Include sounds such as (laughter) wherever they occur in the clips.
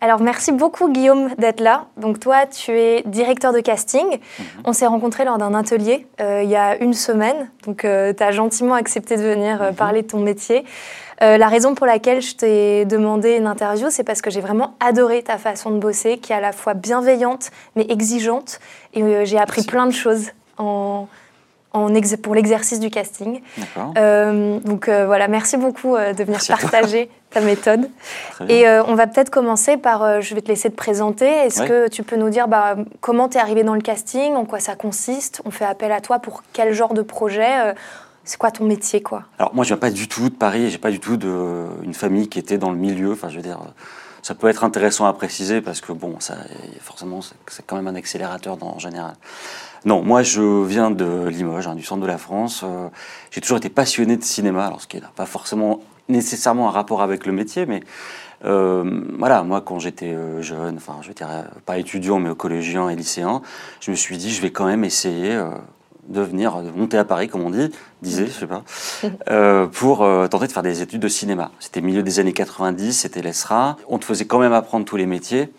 Alors merci beaucoup Guillaume d'être là. Donc toi tu es directeur de casting. Mhm. On s'est rencontrés lors d'un atelier euh, il y a une semaine. Donc euh, tu as gentiment accepté de venir euh, mhm. parler de ton métier. la raison pour laquelle je t'ai demandé une interview, c'est parce que j'ai vraiment adoré ta façon de bosser, qui est à la fois bienveillante mais exigeante. Et j'ai appris plein de choses en, pour l'exercice du casting. Euh, donc euh, voilà, merci beaucoup euh, de venir partager (laughs) ta méthode. Et on va peut-être commencer par, je vais te laisser te présenter. Est-ce que tu peux nous dire bah, comment tu es arrivé dans le casting, en quoi ça consiste? On fait appel à toi pour quel genre de projet c'est quoi ton métier quoi? Alors moi je viens pas du tout de Paris, j'ai pas du tout de, une famille qui était dans le milieu. Enfin je veux dire, ça peut être intéressant à préciser parce que bon, ça, forcément c'est quand même un accélérateur en général. Non, moi je viens de Limoges, hein, du centre de la France. Euh, j'ai toujours été passionné de cinéma, alors ce qui n'a pas forcément nécessairement un rapport avec le métier, mais euh, voilà, moi quand j'étais euh, jeune, enfin je dirais pas étudiant, mais collégien et lycéen, je me suis dit je vais quand même essayer de venir monter à Paris, comme on dit, disait, je sais pas, (laughs) pour tenter de faire des études de cinéma. C'était milieu des années 90, c'était l'ESRA. On te faisait quand même apprendre tous les métiers.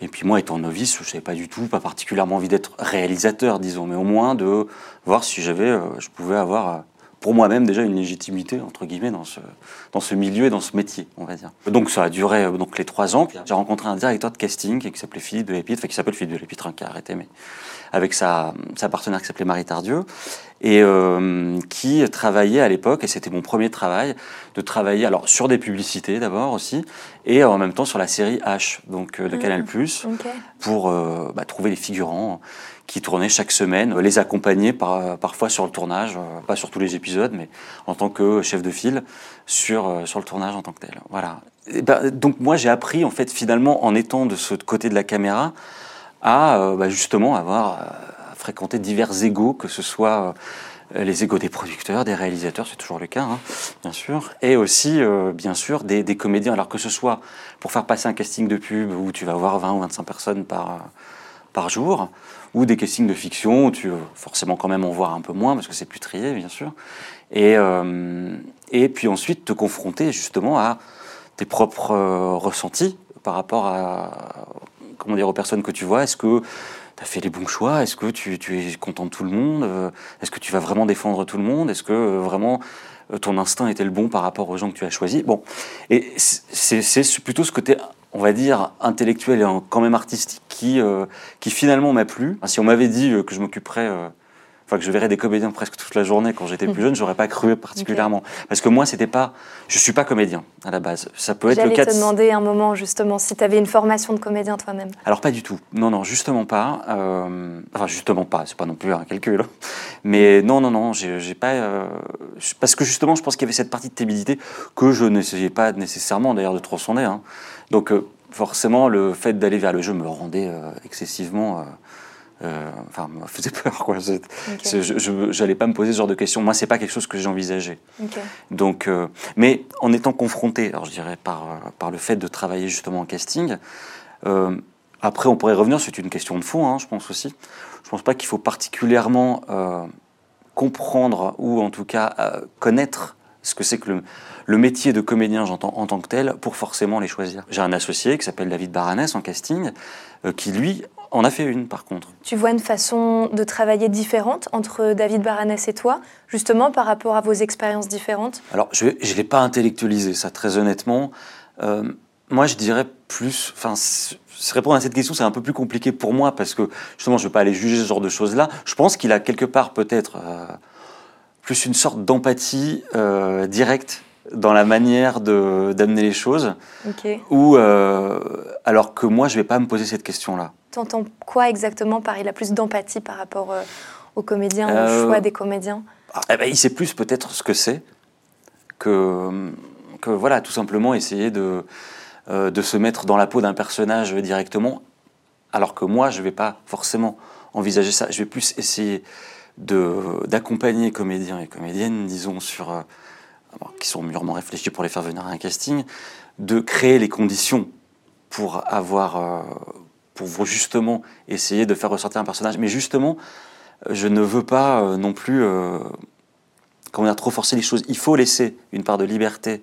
Et puis moi, étant novice, je ne savais pas du tout, pas particulièrement envie d'être réalisateur, disons, mais au moins de voir si j'avais, euh, je pouvais avoir euh, pour moi-même déjà une légitimité entre guillemets dans ce, dans ce milieu et dans ce métier, on va dire. Donc ça a duré euh, donc les trois ans. J'ai rencontré un directeur de casting qui s'appelait Philippe de Lépitre, enfin qui s'appelle Philippe de Lépitre, hein, qui a arrêté, mais avec sa, sa partenaire qui s'appelait Marie Tardieu et euh, qui travaillait à l'époque, et c'était mon premier travail, de travailler alors sur des publicités d'abord aussi, et en même temps sur la série H, donc euh, de Canal+, okay. pour euh, bah, trouver les figurants qui tournaient chaque semaine, les accompagner par, parfois sur le tournage, pas sur tous les épisodes, mais en tant que chef de file sur, sur le tournage en tant que tel. Voilà. Ben, donc moi j'ai appris en fait finalement en étant de ce côté de la caméra à bah, justement avoir fréquenter divers égaux, que ce soit euh, les égaux des producteurs, des réalisateurs, c'est toujours le cas, hein, bien sûr, et aussi, euh, bien sûr, des, comédiens. Alors que ce soit pour faire passer un casting de pub où tu vas voir 20 ou 25 personnes par, par jour, ou des castings de fiction où tu veux forcément quand même en voir un peu moins parce que c'est plus trié, bien sûr. Et, euh, et puis ensuite te confronter justement à tes propres ressentis par rapport à comment dire aux personnes que tu vois. Est-ce que tu as fait les bons choix? Est-ce que tu, es content de tout le monde? Euh, Est-ce que tu vas vraiment défendre tout le monde? Est-ce que euh, vraiment euh, ton instinct était le bon par rapport aux gens que tu as choisis? Bon, et c'est plutôt ce côté, on va dire, intellectuel et quand même artistique qui, qui finalement m'a plu. Si on m'avait dit que je m'occuperais enfin que je verrais des comédiens presque toute la journée quand j'étais plus jeune, j'aurais pas cru particulièrement. Parce que moi, c'était pas, je suis pas comédien à la base. Ça peut être le cas. te demander un moment justement si tu avais une formation de comédien toi-même. Alors pas du tout. Non, non, justement pas. Euh, enfin justement pas. C'est pas non plus un calcul. Mais non, non, non, j'ai pas. Euh, parce que justement, je pense qu'il y avait cette partie de timidité que je n'essayais pas nécessairement d'ailleurs de trop sonder. Hein. Donc euh, forcément, le fait d'aller vers le jeu me rendait excessivement euh, enfin, me faisait (laughs) peur. Quoi. Je n'allais pas me poser ce genre de questions. Moi, c'est pas quelque chose que j'envisageais. Donc, euh, mais en étant confronté, alors je dirais par, euh, par le fait de travailler justement en casting, après on pourrait revenir, c'est une question de fond, hein, je pense aussi. Je pense pas qu'il faut particulièrement comprendre ou en tout cas connaître ce que c'est que le, le, métier de comédien j'entends en tant que tel pour forcément les choisir. J'ai un associé qui s'appelle David Baranès en casting, qui lui on a fait une, par contre. Tu vois une façon de travailler différente entre David Baranès et toi, justement par rapport à vos expériences différentes? Alors, je ne l'ai pas intellectualisé, ça, très honnêtement. Euh, moi, je dirais plus. Enfin, se répondre à cette question, c'est un peu plus compliqué pour moi parce que justement, je ne veux pas aller juger ce genre de choses-là. Je pense qu'il a quelque part peut-être euh, plus une sorte d'empathie euh, directe dans la manière d'amener les choses. Ou alors que moi, je ne vais pas me poser cette question-là. T'entends quoi exactement par il a plus d'empathie par rapport euh, aux comédiens, au euh, choix des comédiens? ah, eh ben, Il sait plus peut-être ce que c'est que, que, voilà, tout simplement essayer de, euh, de se mettre dans la peau d'un personnage directement, alors que moi, je ne vais pas forcément envisager ça. Je vais plus essayer d'accompagner comédiens et comédiennes, disons, sur, qui sont mûrement réfléchis pour les faire venir à un casting, de créer les conditions pour avoir pour justement essayer de faire ressortir un personnage. Mais justement, je ne veux pas euh, non plus euh, comment dire, trop forcer les choses. Il faut laisser une part de liberté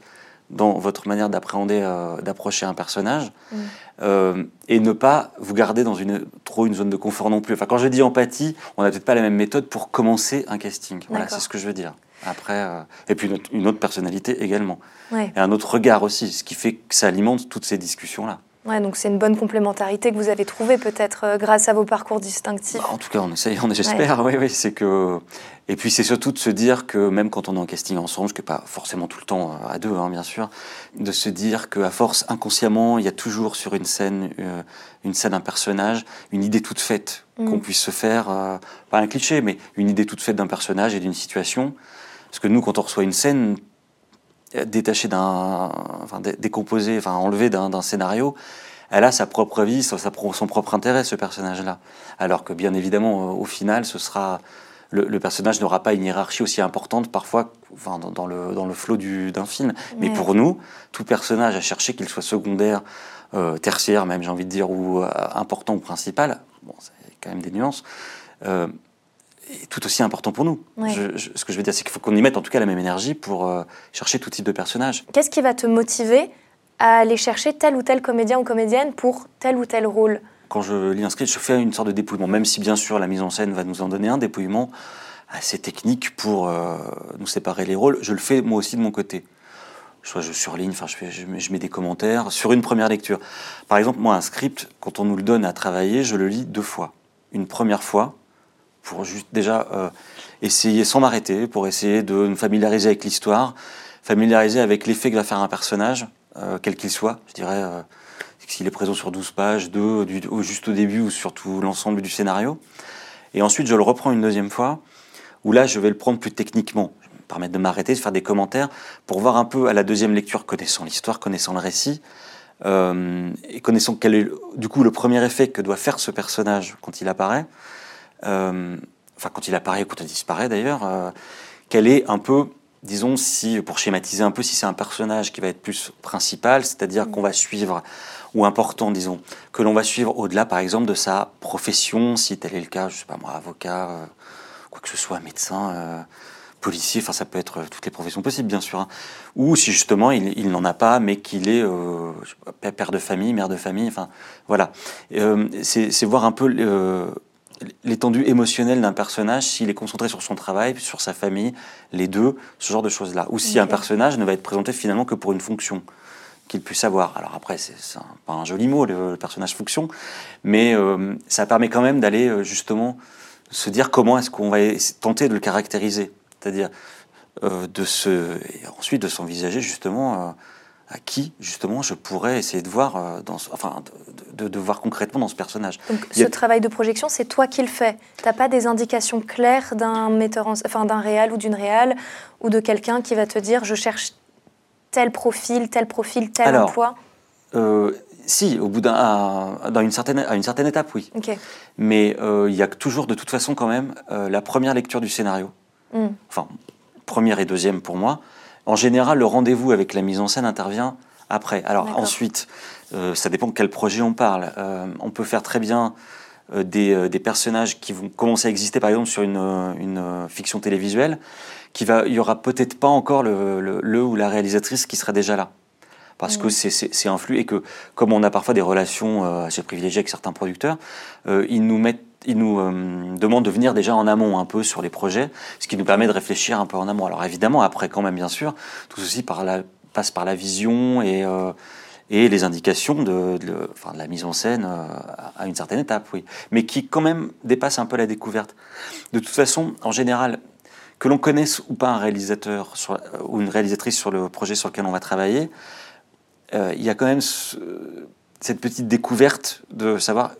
dans votre manière d'appréhender, euh, d'approcher un personnage, mm. euh, et ne pas vous garder dans une, trop une zone de confort non plus. Enfin, quand je dis empathie, on n'a peut-être pas la même méthode pour commencer un casting. Voilà, c'est ce que je veux dire. Après, euh, et puis une autre, personnalité également. Et un autre regard aussi, ce qui fait que ça alimente toutes ces discussions-là. Ouais, donc c'est une bonne complémentarité que vous avez trouvée peut-être euh, grâce à vos parcours distinctifs. Bah, en tout cas, on essaye, on j'espère. Oui, oui, c'est que. Et puis c'est surtout de se dire que même quand on est en casting ensemble, ce qui n'est pas forcément tout le temps euh, à deux, hein, bien sûr, de se dire qu'à force inconsciemment, il y a toujours sur une scène, euh, une scène, un personnage, une idée toute faite mm. qu'on puisse se faire, pas un cliché, mais une idée toute faite d'un personnage et d'une situation. Parce que nous, quand on reçoit une scène, détachée d'un, enfin, décomposée, enfin enlevée d'un scénario, elle a sa propre vie, son, son propre intérêt, ce personnage-là. Alors que bien évidemment, au final, ce sera le, personnage n'aura pas une hiérarchie aussi importante parfois enfin, dans, le, dans le flot d'un film. Mais pour nous, tout personnage, à chercher qu'il soit secondaire, euh, tertiaire même, j'ai envie de dire, ou euh, important ou principal, bon, c'est quand même des nuances, euh, est tout aussi important pour nous. ce que je veux dire, c'est qu'il faut qu'on y mette en tout cas la même énergie pour euh, chercher tout type de personnage. Qu'est-ce qui va te motiver à aller chercher tel ou tel comédien ou comédienne pour tel ou tel rôle? Quand je lis un script, je fais une sorte de dépouillement, même si bien sûr la mise en scène va nous en donner un dépouillement assez technique pour euh, nous séparer les rôles. Je le fais moi aussi de mon côté. Soit je surligne, enfin je, je, mets des commentaires sur une première lecture. Par exemple, moi, un script, quand on nous le donne à travailler, je le lis deux fois. Une première fois, pour juste déjà euh, essayer sans m'arrêter, pour essayer de me familiariser avec l'histoire, familiariser avec l'effet que va faire un personnage, euh, quel qu'il soit, je dirais, euh, s'il est présent sur 12 pages, deux, du, juste au début ou sur tout l'ensemble du scénario. Et ensuite, je le reprends une deuxième fois, où là, je vais le prendre plus techniquement, je vais me permettre de m'arrêter, de faire des commentaires, pour voir un peu à la deuxième lecture, connaissant l'histoire, connaissant le récit, et connaissant quel est du coup le premier effet que doit faire ce personnage quand il apparaît, enfin quand il apparaît ou quand il disparaît d'ailleurs, euh, quelle est un peu, disons, si, pour schématiser un peu, si c'est un personnage qui va être plus principal, c'est-à-dire qu'on va suivre, ou important, disons, que l'on va suivre au-delà, par exemple, de sa profession, si tel est le cas, je sais pas moi, avocat, euh, quoi que ce soit, médecin, policier, enfin ça peut être toutes les professions possibles, bien sûr, hein. ou si justement il, n'en a pas, mais qu'il est père de famille, mère de famille, enfin voilà. c'est voir un peu l'étendue émotionnelle d'un personnage s'il est concentré sur son travail, sur sa famille, les deux, ce genre de choses-là. Ou si un personnage ne va être présenté finalement que pour une fonction qu'il puisse avoir. Alors après, c'est pas un joli mot, le, personnage fonction, mais euh, ça permet quand même d'aller euh, justement se dire comment est-ce qu'on va tenter de le caractériser. C'est-à-dire euh, de se, ensuite de s'envisager justement à qui justement je pourrais essayer de voir, euh, enfin, de, voir concrètement dans ce personnage. Donc ce travail de projection, c'est toi qui le fais. Tu n'as pas des indications claires d'un metteur, enfin d'un réal ou d'une réal ou de quelqu'un qui va te dire je cherche tel profil, tel profil, tel Alors, emploi. Euh, si, au bout d'un, dans une certaine, à une certaine étape, oui. Mais euh, il y a toujours de toute façon quand même la première lecture du scénario. Hmm. Enfin, première et deuxième pour moi en général, le rendez-vous avec la mise en scène intervient après. Alors ensuite, euh, ça dépend de quel projet on parle. Euh, on peut faire très bien euh, des, personnages qui vont commencer à exister, par exemple, sur une, fiction télévisuelle, qui va, il y aura peut-être pas encore le, ou la réalisatrice qui sera déjà là. Parce que c'est un flux et que, comme on a parfois des relations assez privilégiées avec certains producteurs, ils nous mettent il nous euh, demande de venir déjà en amont un peu sur les projets, ce qui nous permet de réfléchir un peu en amont. Alors évidemment, après quand même, bien sûr, tout ceci passe par la vision et, euh, les indications de, la mise en scène euh, à une certaine étape, oui. Mais qui quand même dépasse un peu la découverte. De toute façon, en général, que l'on connaisse ou pas un réalisateur ou une réalisatrice sur le projet sur lequel on va travailler, il y a quand même cette petite découverte de savoir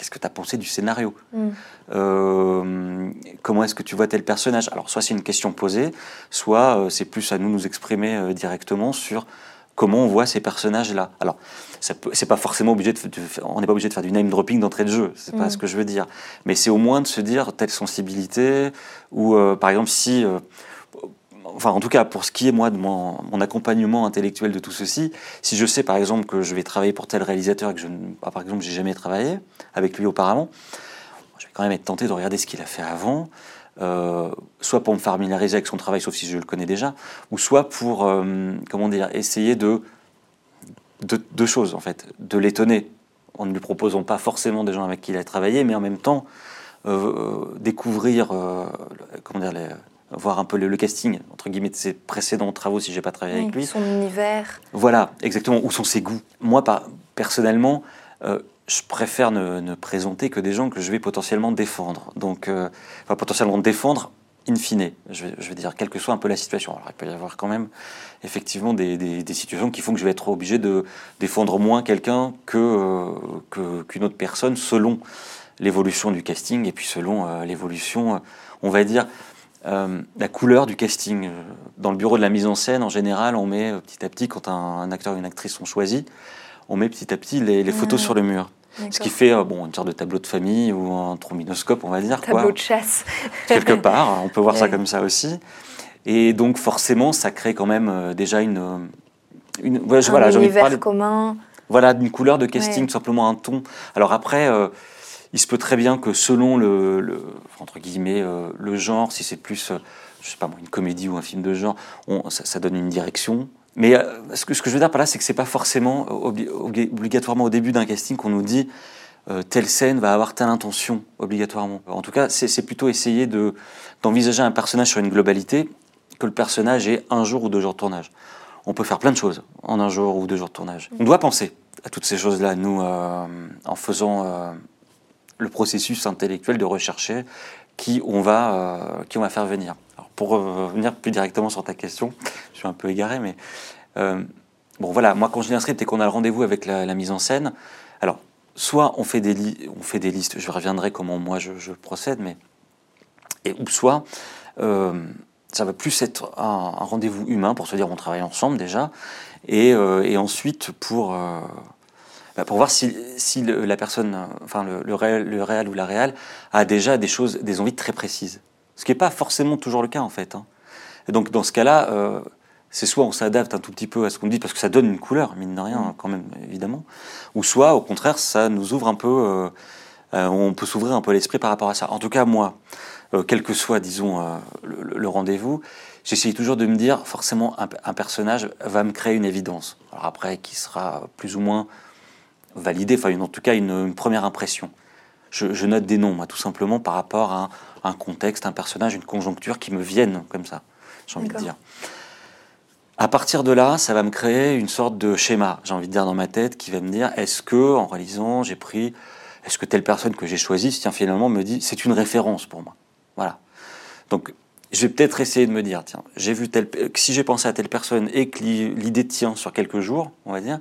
qu'est-ce que tu as pensé du scénario mm. euh, Comment est-ce que tu vois tel personnage? Alors, soit c'est une question posée, soit euh, c'est plus à nous nous exprimer euh, directement sur comment on voit ces personnages-là. Alors, c'est pas forcément obligé de, on n'est pas obligé de faire du name dropping d'entrée de jeu, c'est pas mm. ce que je veux dire. Mais c'est au moins de se dire telle sensibilité, ou par exemple si enfin en tout cas pour ce qui est moi de mon, accompagnement intellectuel de tout ceci, si je sais par exemple que je vais travailler pour tel réalisateur et que je, ah, par exemple j'ai jamais travaillé avec lui auparavant, je vais quand même être tenté de regarder ce qu'il a fait avant, soit pour me familiariser avec son travail, sauf si je le connais déjà, ou soit pour, comment dire, essayer de deux choses en fait, de l'étonner en ne lui proposant pas forcément des gens avec qui il a travaillé, mais en même temps découvrir, comment dire, les, voir un peu le, casting, entre guillemets, de ses précédents travaux si j'ai pas travaillé avec lui. Son univers. Voilà, exactement, où sont ses goûts. Moi, pas, personnellement, euh, je préfère ne, présenter que des gens que je vais potentiellement défendre. Donc, euh, enfin, potentiellement défendre in fine, je vais, je vais, dire, quelle que soit un peu la situation. Alors, il peut y avoir quand même, effectivement, des, des, situations qui font que je vais être obligé de défendre moins quelqu'un que, euh, qu'une autre personne selon l'évolution du casting et puis selon l'évolution, on va dire, euh, la couleur du casting. Euh, dans le bureau de la mise en scène, en général, on met euh, petit à petit, quand un, acteur ou une actrice sont choisis, on met petit à petit les, photos sur le mur. Ce qui fait bon, une sorte de tableau de famille ou un trombinoscope, on va dire. Tableau de chasse. (laughs) Quelque part, on peut voir ça comme ça aussi. Et donc forcément, ça crée quand même déjà une... une un voilà, univers commun. Voilà, une couleur de casting, tout simplement un ton. Alors après il se peut très bien que selon le, entre guillemets, euh, le genre, si c'est plus, euh, je sais pas une comédie ou un film de genre, ça, donne une direction. Mais euh, ce, que, je veux dire par là, c'est que c'est pas forcément obligatoirement au début d'un casting qu'on nous dit telle scène va avoir telle intention obligatoirement. En tout cas, c'est plutôt essayer de d'envisager un personnage sur une globalité que le personnage ait un jour ou deux jours de tournage. On peut faire plein de choses en un jour ou deux jours de tournage. On doit penser à toutes ces choses-là, nous, en faisant le processus intellectuel de rechercher qui on va, euh, qui on va faire venir. Alors pour revenir plus directement sur ta question, je suis un peu égaré, mais euh, bon voilà, moi quand je lis un script et qu'on a le rendez-vous avec la, mise en scène, alors soit on fait des, on fait des listes, je reviendrai comment moi je, procède, mais et ou soit euh, ça va plus être un, rendez-vous humain pour se dire on travaille ensemble déjà, et, ensuite pour pour voir si, si la personne, enfin le, le, réel, ou la réelle, a déjà des choses, des envies très précises. Ce qui n'est pas forcément toujours le cas en fait. Hein. Et donc dans ce cas-là, euh, c'est soit on s'adapte un tout petit peu à ce qu'on dit parce que ça donne une couleur, mine de rien, quand même évidemment, ou soit au contraire ça nous ouvre un peu, euh, euh, on peut s'ouvrir un peu l'esprit par rapport à ça. En tout cas moi, quel que soit disons le, rendez-vous, j'essaye toujours de me dire forcément un, un, personnage va me créer une évidence. Alors après qui sera plus ou moins valider, enfin en tout cas une, première impression. Je, note des noms, moi, tout simplement par rapport à un, contexte, un personnage, une conjoncture qui me viennent comme ça, j'ai envie de dire. À partir de là, ça va me créer une sorte de schéma, j'ai envie de dire dans ma tête, qui va me dire est-ce que, en réalisant, j'ai pris, est-ce que telle personne que j'ai choisie, tiens, finalement, me dit c'est une référence pour moi. Voilà. Donc, je vais peut-être essayer de me dire tiens, j'ai vu si j'ai pensé à telle personne et que l'idée tient sur quelques jours, on va dire,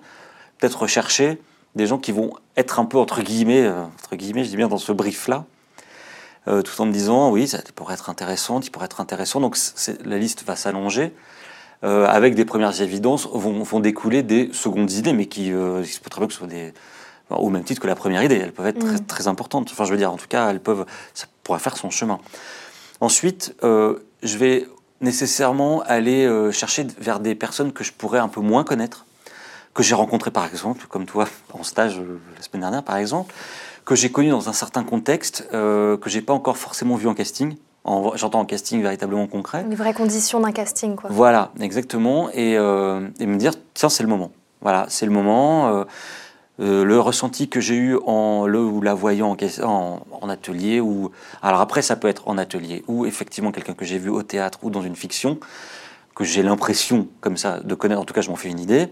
peut-être rechercher des gens qui vont être un peu entre guillemets, euh, entre guillemets, je dis bien dans ce brief-là, euh, tout en me disant oui, ça pourrait être intéressant, il pourrait être intéressant. Donc la liste va s'allonger. Euh, avec des premières évidences, vont, vont, découler des secondes idées, mais qui, il peut très bien que ce soit des, au même titre que la première idée, elles peuvent être très, mm. très, importantes. Enfin, je veux dire, en tout cas, elles peuvent, ça pourrait faire son chemin. Ensuite, je vais nécessairement aller chercher vers des personnes que je pourrais un peu moins connaître, que j'ai rencontré par exemple, comme toi en stage euh, la semaine dernière par exemple, que j'ai connu dans un certain contexte, euh, que j'ai pas encore forcément vu en casting. J'entends en casting véritablement concret. Les vraies conditions d'un casting, quoi. Voilà, exactement. Et, euh, et me dire, tiens, c'est le moment. Voilà, c'est le moment. Euh, le ressenti que j'ai eu en le ou la voyant en, en, atelier, ou alors après ça peut être en atelier, ou effectivement quelqu'un que j'ai vu au théâtre ou dans une fiction, que j'ai l'impression comme ça de connaître, en tout cas je m'en fais une idée,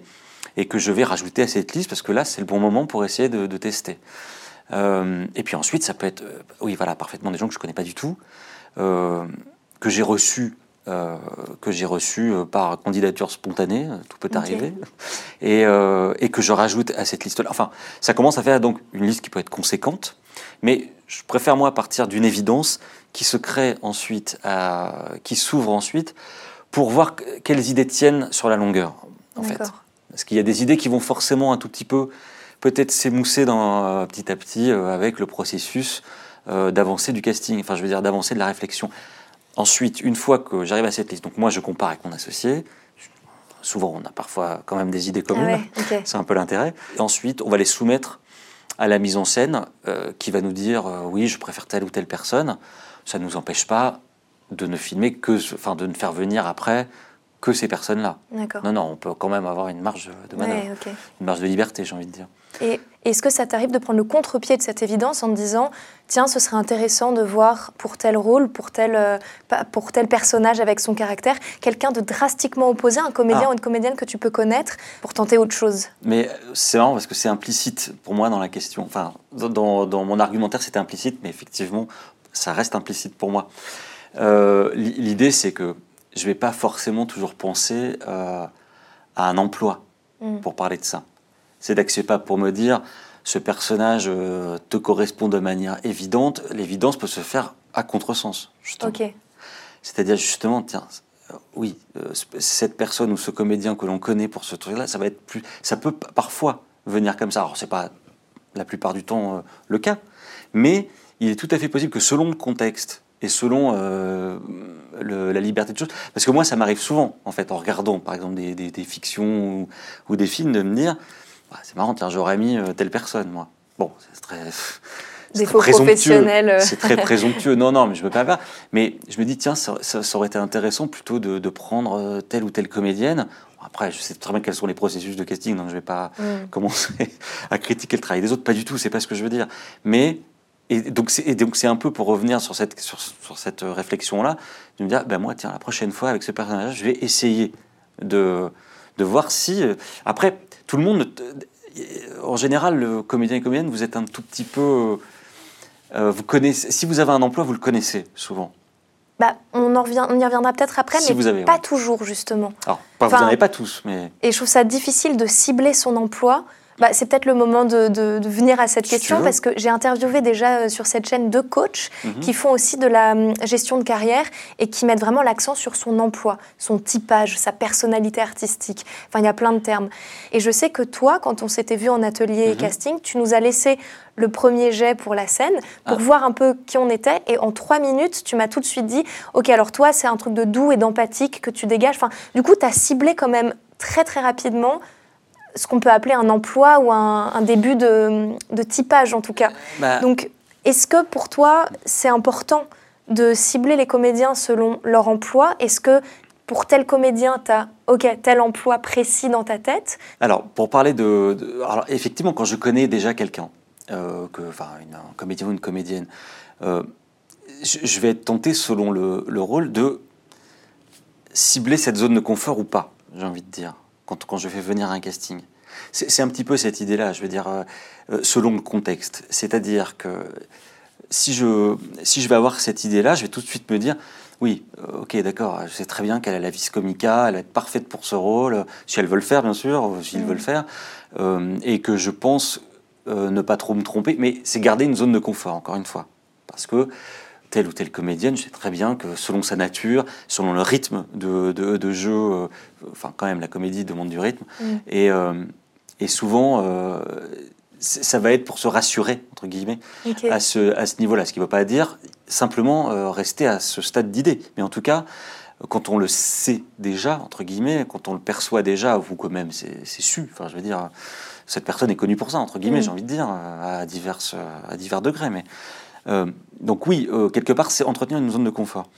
et que je vais rajouter à cette liste parce que là, c'est le bon moment pour essayer de, tester. Euh, et puis ensuite, ça peut être, euh, oui, voilà, parfaitement des gens que je connais pas du tout, euh, que j'ai reçus, que j'ai reçu par candidature spontanée, tout peut arriver, (laughs) et, et, que je rajoute à cette liste-là. Enfin, ça commence à faire donc une liste qui peut être conséquente, mais je préfère moi partir d'une évidence qui se crée ensuite, à, qui s'ouvre ensuite, pour voir quelles idées tiennent sur la longueur, en fait. Parce qu'il y a des idées qui vont forcément un tout petit peu peut-être s'émousser dans, euh, petit à petit euh, avec le processus euh, d'avancer du casting, enfin je veux dire d'avancer de la réflexion. Ensuite, une fois que j'arrive à cette liste, donc moi je compare avec mon associé, souvent on a parfois quand même des idées communes, ah c'est un peu l'intérêt. Ensuite, on va les soumettre à la mise en scène qui va nous dire oui, je préfère telle ou telle personne. Ça ne nous empêche pas de ne filmer que, enfin, de ne faire venir après que ces personnes-là. Non, non, on peut quand même avoir une marge de manœuvre, Ouais, une marge de liberté, j'ai envie de dire. Et est-ce que ça t'arrive de prendre le contre-pied de cette évidence en te disant tiens, ce serait intéressant de voir pour tel rôle, pour tel, euh, pour tel personnage avec son caractère, quelqu'un de drastiquement opposé, un comédien Ah. ou une comédienne que tu peux connaître pour tenter autre chose? Mais c'est marrant parce que c'est implicite pour moi dans la question. Enfin, dans, dans mon argumentaire, c'était implicite, mais effectivement, ça reste implicite pour moi. Euh, L'idée, c'est que je ne vais pas forcément toujours penser euh, à un emploi Mm. pour parler de ça. C'est d'accepter pas pour me dire ce personnage euh, te correspond de manière évidente. L'évidence peut se faire à contresens. justement. Ok. C'est-à-dire justement, tiens, euh, oui, euh, cette personne ou ce comédien que l'on connaît pour ce truc-là, ça va être plus, ça peut parfois venir comme ça. Alors c'est pas la plupart du temps euh, le cas, mais il est tout à fait possible que selon le contexte et selon euh, le- la liberté de choses, parce que moi ça m'arrive souvent en fait en regardant par exemple des, des- des fictions ou, ou des films de me dire, Bah, c'est marrant, tiens j'aurais mis telle personne moi. Bon, c'est très (laughs) c'est Des très faux présomptueux. professionnels. euh. C'est très (laughs) présomptueux. Non, non, mais je ne me perds pas. Mais je me dis, tiens, ça, ça- ça aurait été intéressant plutôt de, de prendre euh, telle ou telle comédienne. Après, je sais très bien quels sont les processus de casting, donc je ne vais pas Mm. commencer (laughs) à critiquer le travail des autres. Pas du tout, c'est pas ce que je veux dire. Mais, et donc, c'est et donc c'est un peu pour revenir sur cette, sur, sur cette réflexion-là, de me dire, ben moi, tiens, la prochaine fois, avec ce personnage, je vais essayer de, de voir si. euh, Après, tout le monde. euh, En général, le comédien et comédienne, vous êtes un tout petit peu. euh, vous connaissez, si vous avez un emploi, vous le connaissez souvent. Bah, on, en revient, on y reviendra peut-être après, Si mais vous avez, pas ouais. toujours justement. Alors, pas, Enfin- vous n'en avez pas tous, mais Et je trouve ça difficile de cibler son emploi. Bah, c'est peut-être le moment de, de- de venir à cette Si question parce que j'ai interviewé déjà euh, sur cette chaîne deux coachs Mhm. qui font aussi de la hum, gestion de carrière et qui mettent vraiment l'accent sur son emploi, son typage, sa personnalité artistique. Enfin, il y a plein de termes. Et je sais que toi, quand on s'était vu en atelier et Mhm. casting, tu nous as laissé le premier jet pour la scène pour Ah. voir un peu qui on était. Et en trois minutes, tu m'as tout de suite dit Ok, alors toi, c'est un truc de doux et d'empathique que tu dégages. Enfin, du coup, tu as ciblé quand même très très rapidement ce qu'on peut appeler un emploi ou un, un début de, de typage en tout cas. Bah, Donc, est-ce que pour toi, c'est important de cibler les comédiens selon leur emploi? Est-ce que pour tel comédien, tu as ok, tel emploi précis dans ta tête? Alors, pour parler de, de- alors effectivement, quand je connais déjà quelqu'un, euh, que, enfin, une- un comédien ou une comédienne, euh, je, je vais être tenté, selon le, le rôle, de cibler cette zone de confort ou pas, j'ai envie de dire, quand, quand je fais venir un casting. C'est un petit peu cette idée-là, je veux dire, euh, euh, selon le contexte. C'est-à-dire que si je, si je vais avoir cette idée-là, je vais tout de suite me dire, oui, euh, ok, d'accord, je sais très bien qu'elle a la vis comica, elle va être parfaite pour ce rôle, si elle veut le faire, bien sûr, s'il Mm. veut le faire, euh, et que je pense euh, ne pas trop me tromper, mais c'est garder une zone de confort, encore une fois. Parce que telle ou telle comédienne, je sais très bien que selon sa nature, selon le rythme de, de, de jeu, euh, enfin, quand même, la comédie demande du rythme, Mm. et, euh, et souvent, euh, ça va être pour se rassurer, entre guillemets, à ce, à ce niveau-là. Ce qui ne veut pas dire simplement rester à ce stade d'idée. Mais en tout cas, quand on le sait déjà, entre guillemets, quand on le perçoit déjà, ou quand même c'est su, enfin je veux dire, cette personne est connue pour ça, entre guillemets, Mm. j'ai envie de dire, à, diverses, à divers degrés. Mais, euh, donc oui, euh, quelque part, c'est entretenir une zone de confort.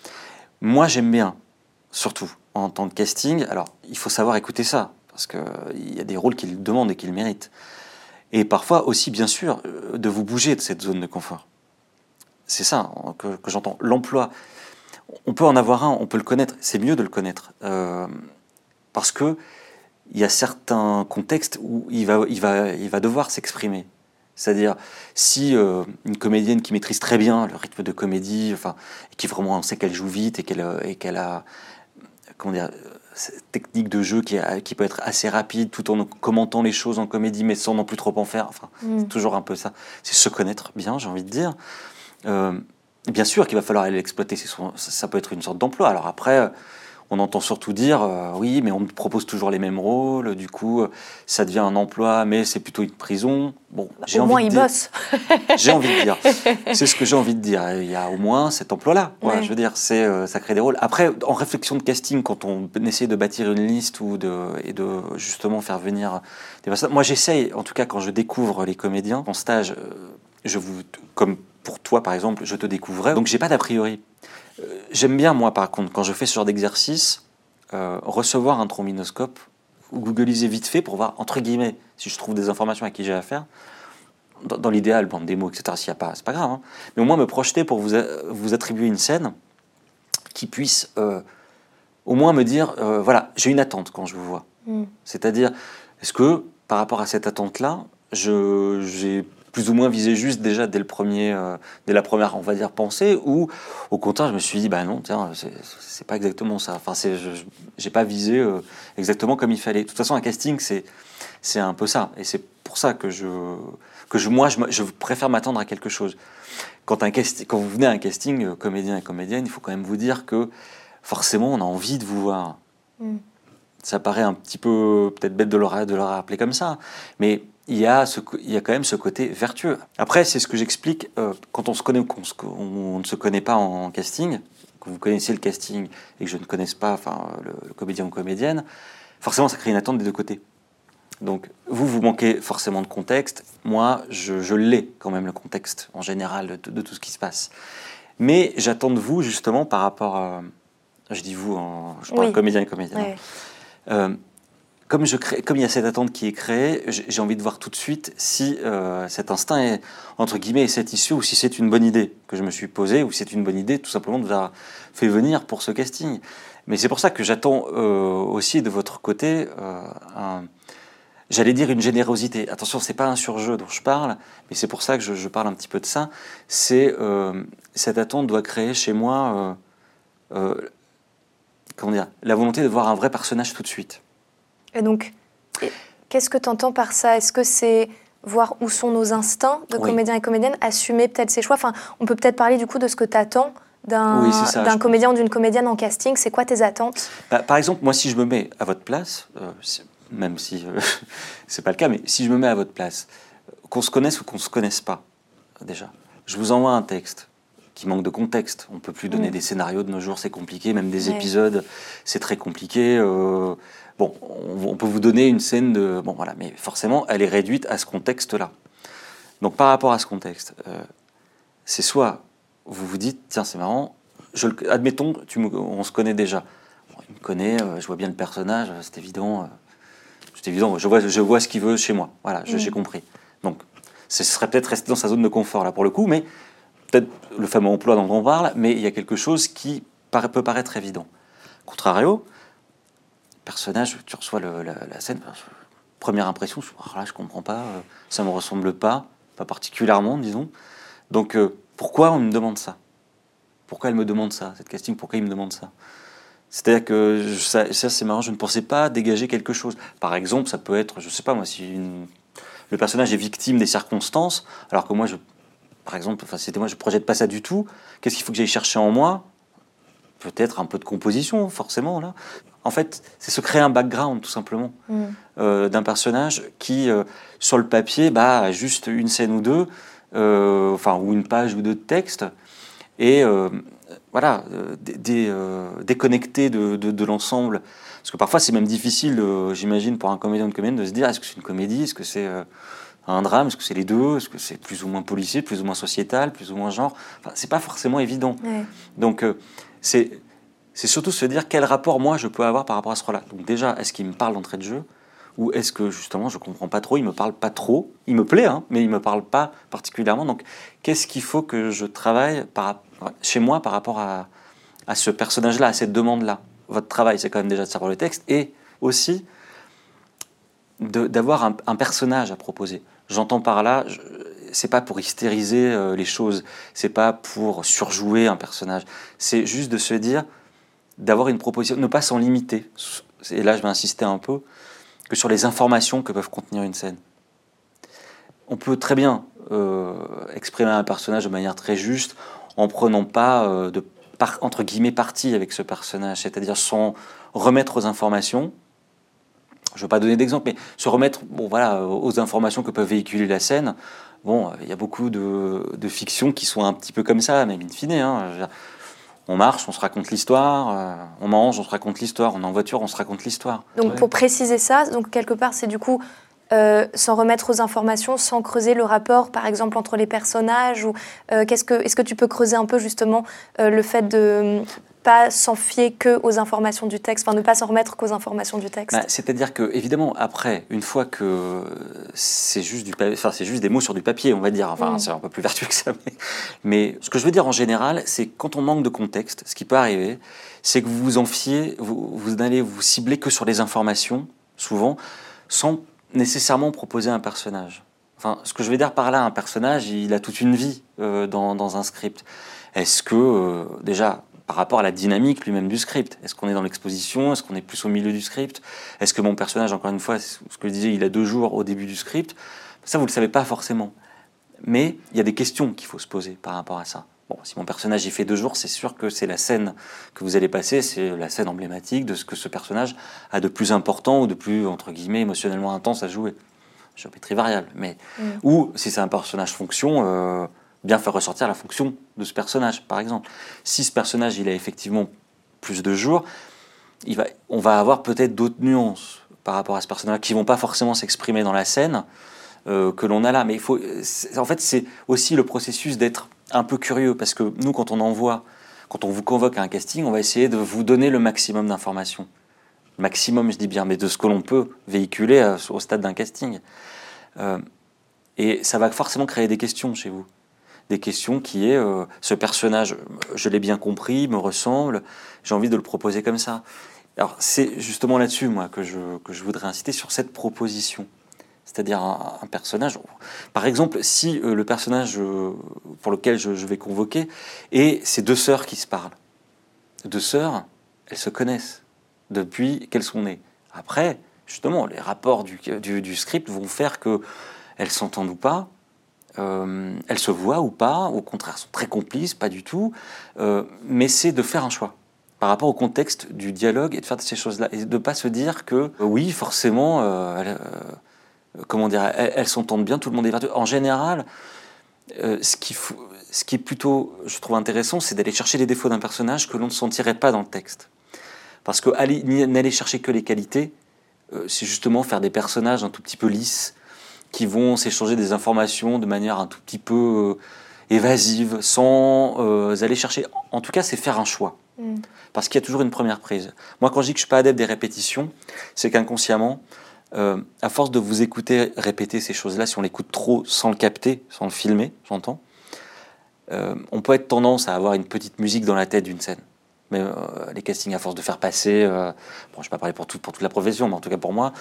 Moi, j'aime bien, surtout en temps de casting, alors il faut savoir écouter ça, parce qu'il y a des rôles qu'il demande et qu'il mérite. Et parfois aussi, bien sûr, euh, de vous bouger de cette zone de confort. C'est ça que, que j'entends. L'emploi, on peut en avoir un, on peut le connaître. C'est mieux de le connaître. Euh, parce que il y a certains contextes où il va devoir s'exprimer. C'est-à-dire, si euh, une comédienne qui maîtrise très bien le rythme de comédie, enfin, et qui vraiment on sait qu'elle joue vite et qu'elle euh, et qu'elle a comment dire, euh, cette technique de jeu qui, a- qui peut être assez rapide tout en commentant les choses en comédie mais sans non plus trop en faire. Enfin, Mm. c'est toujours un peu ça. C'est se connaître bien, j'ai envie de dire. Euh, bien sûr qu'il va falloir aller l'exploiter. Ça, peut être une sorte d'emploi. Alors après, on entend surtout dire euh, oui, mais on me propose toujours les mêmes rôles. Du coup, euh, ça devient un emploi, mais c'est plutôt une prison. Bon, j'ai Au envie moins, de il dire- bosse. (laughs) j'ai envie de dire. (laughs) C'est ce que j'ai envie de dire. Il y a au moins cet emploi-là. Ouais. Je veux dire, c'est euh, ça crée des rôles. Après, en réflexion de casting, quand on essaie de bâtir une liste ou de et de justement faire venir des personnes. Moi, j'essaye, en tout cas, quand je découvre les comédiens en stage, je vous, comme pour toi par exemple, je te découvrais, donc j'ai pas d'a priori. Euh, j'aime bien, moi par contre, quand je fais ce genre d'exercice, euh, recevoir un trombinoscope ou googliser vite fait pour voir, entre guillemets, si je trouve des informations à qui j'ai affaire. Dans, dans l'idéal, bande des mots, etc., s'il n'y a pas, c'est pas grave. hein. Mais au moins me projeter pour vous, a- vous attribuer une scène qui puisse euh, au moins me dire, euh, voilà, j'ai une attente quand je vous vois. Mm. C'est-à-dire, est-ce que par rapport à cette attente-là, j'ai plus ou moins visé juste déjà dès le premier, euh, dès la première, on va dire, pensée, ou au contraire, je me suis dit, bah non, tiens, c'est- pas exactement ça. Enfin, c'est, je- j'ai pas visé euh, exactement comme il fallait. De toute façon, un casting, c'est, c'est un peu ça, et c'est pour ça que je, que je, moi, je préfère m'attendre à quelque chose. Quand, un casti- quand vous venez à un casting, euh, comédien et comédienne, il faut quand même vous dire que forcément, on a envie de vous voir. Mm. Ça paraît un petit peu peut-être bête de le, de le rappeler comme ça, mais il y, a ce, il y a quand même ce côté vertueux. Après, c'est ce que j'explique euh, quand on se connaît ou qu'on on ne se connaît pas en casting, que vous connaissez le casting et que je ne connaisse pas enfin, le, le comédien ou comédienne, forcément, ça crée une attente des deux côtés. Donc, vous, vous manquez forcément de contexte. Moi, je, je l'ai quand même, le contexte en général de, de tout ce qui se passe. Mais j'attends de vous, justement, par rapport à. Je dis vous, en, je parle Oui. comédien et comédienne. Ouais. Euh, comme, je crée, comme il y a cette attente qui est créée, j'ai envie de voir tout de suite si euh, cet instinct est, entre guillemets, est satisfait ou si c'est une bonne idée que je me suis posée ou si c'est une bonne idée tout simplement de vous avoir fait venir pour ce casting. Mais c'est pour ça que j'attends euh, aussi de votre côté, euh, j'allais dire une générosité. Attention, c'est pas un surjeu dont je parle, mais c'est pour ça que je, parle un petit peu de ça. C'est cette attente doit créer chez moi, comment dire, la volonté de voir un vrai personnage tout de suite. Et donc, qu'est-ce que tu entends par ça? Est-ce que c'est voir où sont nos instincts de Oui. comédien et comédienne, assumer peut-être ses choix? Enfin, On peut peut-être parler du coup de ce que tu attends d'un Oui, comédien ou d'une comédienne en casting. C'est quoi tes attentes? Bah, par exemple, moi, si je me mets à votre place, euh, même si euh, (laughs) c'est pas le cas, mais si je me mets à votre place, qu'on se connaisse ou qu'on se connaisse pas, déjà, je vous envoie un texte qui manque de contexte. On peut plus donner Mm. des scénarios de nos jours, c'est compliqué. Même des Ouais. épisodes, c'est très compliqué. euh, bon, on, on peut vous donner une scène de, bon voilà, mais forcément, elle est réduite à ce contexte-là. Donc, par rapport à ce contexte, euh, c'est soit vous vous dites, tiens, c'est marrant. Je, admettons, tu on se connaît déjà. Bon, il me connaît, euh, je vois bien le personnage, euh, c'est évident. euh, c'est évident, je vois, je vois ce qu'il veut chez moi. Voilà, je- Mm. j'ai compris. Donc, ce serait peut-être rester dans sa zone de confort, là, pour le coup, mais peut-être le fameux emploi dont on parle, mais il y a quelque chose qui peut paraître évident. Contrario, personnage, tu reçois la, scène, première impression, je, je comprends pas, euh, ça me ressemble pas, pas particulièrement, disons. Donc, euh, pourquoi on me demande ça? Pourquoi elle me demande ça, cette casting Pourquoi il me demande ça? C'est-à-dire que ça, c'est marrant, je ne pensais pas dégager quelque chose. Par exemple, ça peut être, je sais pas moi, si le personnage est victime des circonstances, alors que moi, je, par exemple, enfin, c'était moi, je projette pas ça du tout. Qu'est-ce qu'il faut que j'aille chercher en moi? Peut-être un peu de composition, forcément là. En fait, c'est se créer un background, tout simplement Mm. euh, d'un personnage qui, euh, sur le papier, bah, a juste une scène ou deux, euh, enfin, ou une page ou deux de texte, et voilà, dé- dé- déconnecté de, de- de l'ensemble. Parce que parfois, c'est même difficile, j'imagine, pour un comédien ou une comédienne de se dire est-ce que c'est une comédie, est-ce que c'est un drame, est-ce que c'est les deux, est-ce que c'est plus ou moins policier, plus ou moins sociétal, plus ou moins genre. Enfin, c'est pas forcément évident. Ouais. Donc, euh, c'est c'est surtout se dire quel rapport moi je peux avoir par rapport à ce rôle-là. Donc déjà, est-ce qu'il me parle d'entrée de jeu ou est-ce que justement je comprends pas trop, il me parle pas trop, il me plaît, hein, mais il me parle pas particulièrement. Donc qu'est-ce qu'il faut que je travaille chez moi par rapport à, à ce personnage-là, à cette demande-là? Votre travail, c'est quand même déjà de savoir le texte et aussi d'avoir un, un personnage à proposer. J'entends par là, je- c'est pas pour hystériser euh, les choses, c'est pas pour surjouer un personnage, c'est juste de se dire d'avoir une proposition, ne pas s'en limiter. Et là, je vais insister un peu que sur les informations que peuvent contenir une scène. On peut très bien euh, exprimer un personnage de manière très juste en prenant pas euh, de par- entre guillemets parti avec ce personnage, c'est-à-dire sans remettre aux informations. Je ne veux pas donner d'exemple, mais se remettre bon, voilà, aux informations que peut véhiculer la scène. Bon, il y a beaucoup de, de fictions qui sont un petit peu comme ça, même in fine. hein. On marche, on se raconte l'histoire, euh, on mange, on se raconte l'histoire, on est en voiture, on se raconte l'histoire. Donc Ouais. pour préciser ça, donc quelque part c'est du coup euh, sans remettre aux informations, sans creuser le rapport, par exemple, entre les personnages ou qu'est-ce que, Est-ce que tu peux creuser un peu justement le fait de pas s'en fier que aux informations du texte, enfin ne pas s'en remettre qu'aux informations du texte. Bah, c'est-à-dire que évidemment après, une fois que c'est juste du, enfin c'est juste des mots sur du papier, on va dire, enfin mm. c'est un peu plus vertueux que ça, mais, ce que je veux dire en général, c'est quand on manque de contexte, ce qui peut arriver, c'est que vous vous en fiez, vous, vous allez vous cibler que sur les informations, souvent, sans nécessairement proposer un personnage. Enfin, ce que je veux dire par là, un personnage, il a toute une vie euh, dans, dans, un script. Est-ce que, euh, déjà, par rapport à la dynamique lui-même du script. Est-ce qu'on est dans l'exposition? Est-ce qu'on est plus au milieu du script? Est-ce que mon personnage, encore une fois, ce que je disais, il a deux jours au début du script? Ça, vous ne le savez pas forcément. Mais il y a des questions qu'il faut se poser par rapport à ça. Bon, si mon personnage y fait deux jours, c'est sûr que c'est la scène que vous allez passer, c'est la scène emblématique de ce que ce personnage a de plus important ou de plus, entre guillemets, émotionnellement intense à jouer. Géométrie variable. Mais, mm. Ou si c'est un personnage fonction, euh, bien faire ressortir la fonction de ce personnage, par exemple. Si ce personnage, il a effectivement plus de jours, on va avoir peut-être d'autres nuances par rapport à ce personnage qui vont pas forcément s'exprimer dans la scène euh, que l'on a là. Mais en fait, c'est aussi le processus d'être un peu curieux parce que nous, quand on envoie, quand on vous convoque à un casting, on va essayer de vous donner le maximum d'informations. Maximum, je dis bien, mais de ce que l'on peut véhiculer euh, au stade d'un casting. Euh, et ça va forcément créer des questions chez vous des questions qui est euh, ce personnage, je l'ai bien compris, me ressemble, j'ai envie de le proposer comme ça. Alors c'est justement là-dessus, moi, que je, que je voudrais inciter sur cette proposition. C'est-à-dire un, personnage. Par exemple, si euh, le personnage euh, pour lequel je, vais convoquer est ces deux sœurs qui se parlent. Deux sœurs, elles se connaissent depuis qu'elles sont nées. Après, justement, les rapports du, du, du script vont faire que elles s'entendent ou pas, euh, elles se voient ou pas, au contraire, sont très complices, pas du tout, euh, mais c'est de faire un choix par rapport au contexte du dialogue et de faire ces choses-là, et de ne pas se dire que euh, oui, forcément, comment dire, elles, s'entendent bien, tout le monde est vertueux. En général, ce, qui ce qui est plutôt, je trouve intéressant, c'est d'aller chercher les défauts d'un personnage que l'on ne sentirait pas dans le texte. Parce que n'aller chercher que les qualités, c'est justement faire des personnages un tout petit peu lisses, qui vont s'échanger des informations de manière un tout petit peu euh, évasive, sans euh, aller chercher. En tout cas, c'est faire un choix. Mm. Parce qu'il y a toujours une première prise. Moi, quand je dis que je ne suis pas adepte des répétitions, c'est qu'inconsciemment, euh, à force de vous écouter répéter ces choses-là, si on l'écoute trop sans le capter, sans le filmer, j'entends, on peut être tendance à avoir une petite musique dans la tête d'une scène. Mais les castings, à force de faire passer, bon, je ne vais pas parler pour, tout, pour toute la profession, mais en tout cas pour moi,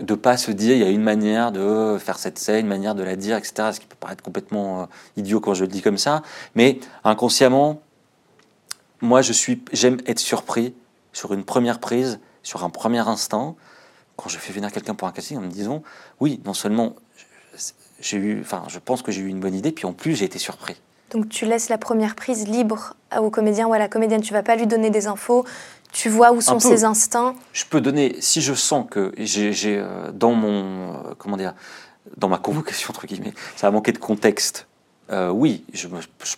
de pas se dire il y a une manière de faire cette scène, une manière de la dire, etc. Ce qui peut paraître complètement euh, idiot quand je le dis comme ça, mais inconsciemment, moi je suis, j'aime être surpris sur une première prise, sur un premier instant, quand je fais venir quelqu'un pour un casting en me disant oui, non seulement j'ai eu, enfin je pense que j'ai eu une bonne idée, puis en plus j'ai été surpris. Donc tu laisses la première prise libre au comédien ou à la comédienne, tu vas pas lui donner des infos, tu vois où sont ses instincts? Je peux donner, si je sens que j'ai euh, dans mon, euh, comment dire, dans ma convocation, entre guillemets, ça a manqué de contexte, euh, oui, je,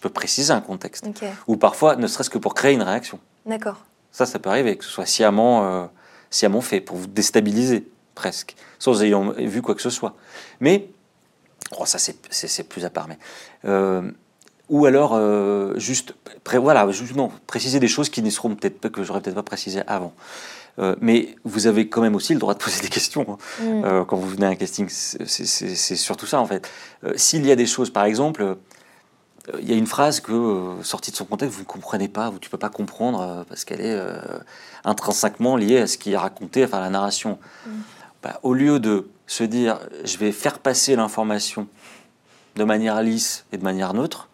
peux préciser un contexte. Ou parfois, ne serait-ce que pour créer une réaction. D'accord. Ça, ça peut arriver, que ce soit sciemment, sciemment fait, pour vous déstabiliser, presque, sans ayant vu quoi que ce soit. Mais, oh, ça c'est plus à part, mais ou alors euh, juste voilà préciser des choses qui ne seront peut-être que j'aurais peut-être pas précisé avant. Euh, mais vous avez quand même aussi le droit de poser des questions hein. mm. euh, quand vous venez à un casting. C'est surtout ça en fait. S'il y a des choses, par exemple, il y a une phrase que sortie de son contexte vous ne comprenez pas, ou tu peux pas comprendre parce qu'elle est intrinsèquement liée à ce qui est raconté, enfin la narration. Mm. Bah, au lieu de se dire je vais faire passer l'information de manière lisse et de manière neutre,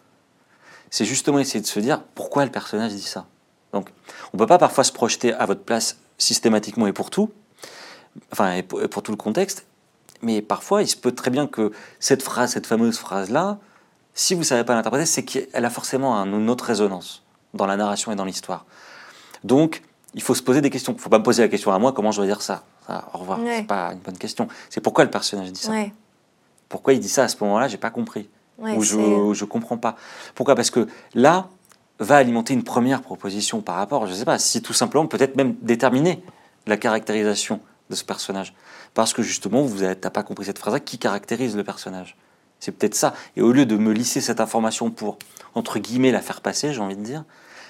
c'est justement essayer de se dire pourquoi le personnage dit ça. Donc, on ne peut pas parfois se projeter à votre place systématiquement et pour tout, enfin, et pour, tout le contexte, mais parfois, il se peut très bien que cette phrase, cette fameuse phrase-là, si vous ne savez pas l'interpréter, c'est qu'elle a forcément une autre résonance dans la narration et dans l'histoire. Donc, il faut se poser des questions. Il ne faut pas me poser la question à moi, comment je dois dire ça, Au revoir, Ce c'est pas une bonne question. C'est pourquoi le personnage dit ça? Pourquoi il dit ça à ce moment-là, j'ai pas compris où je ne comprends pas. Pourquoi? Parce que là, va alimenter une première proposition par rapport, je ne sais pas, si tout simplement peut-être même déterminer la caractérisation de ce personnage. parce que justement, vous n'as pas compris cette phrase-là qui caractérise le personnage? C'est peut-être ça. Et au lieu de me lisser cette information pour, entre guillemets, la faire passer, j'ai envie de dire,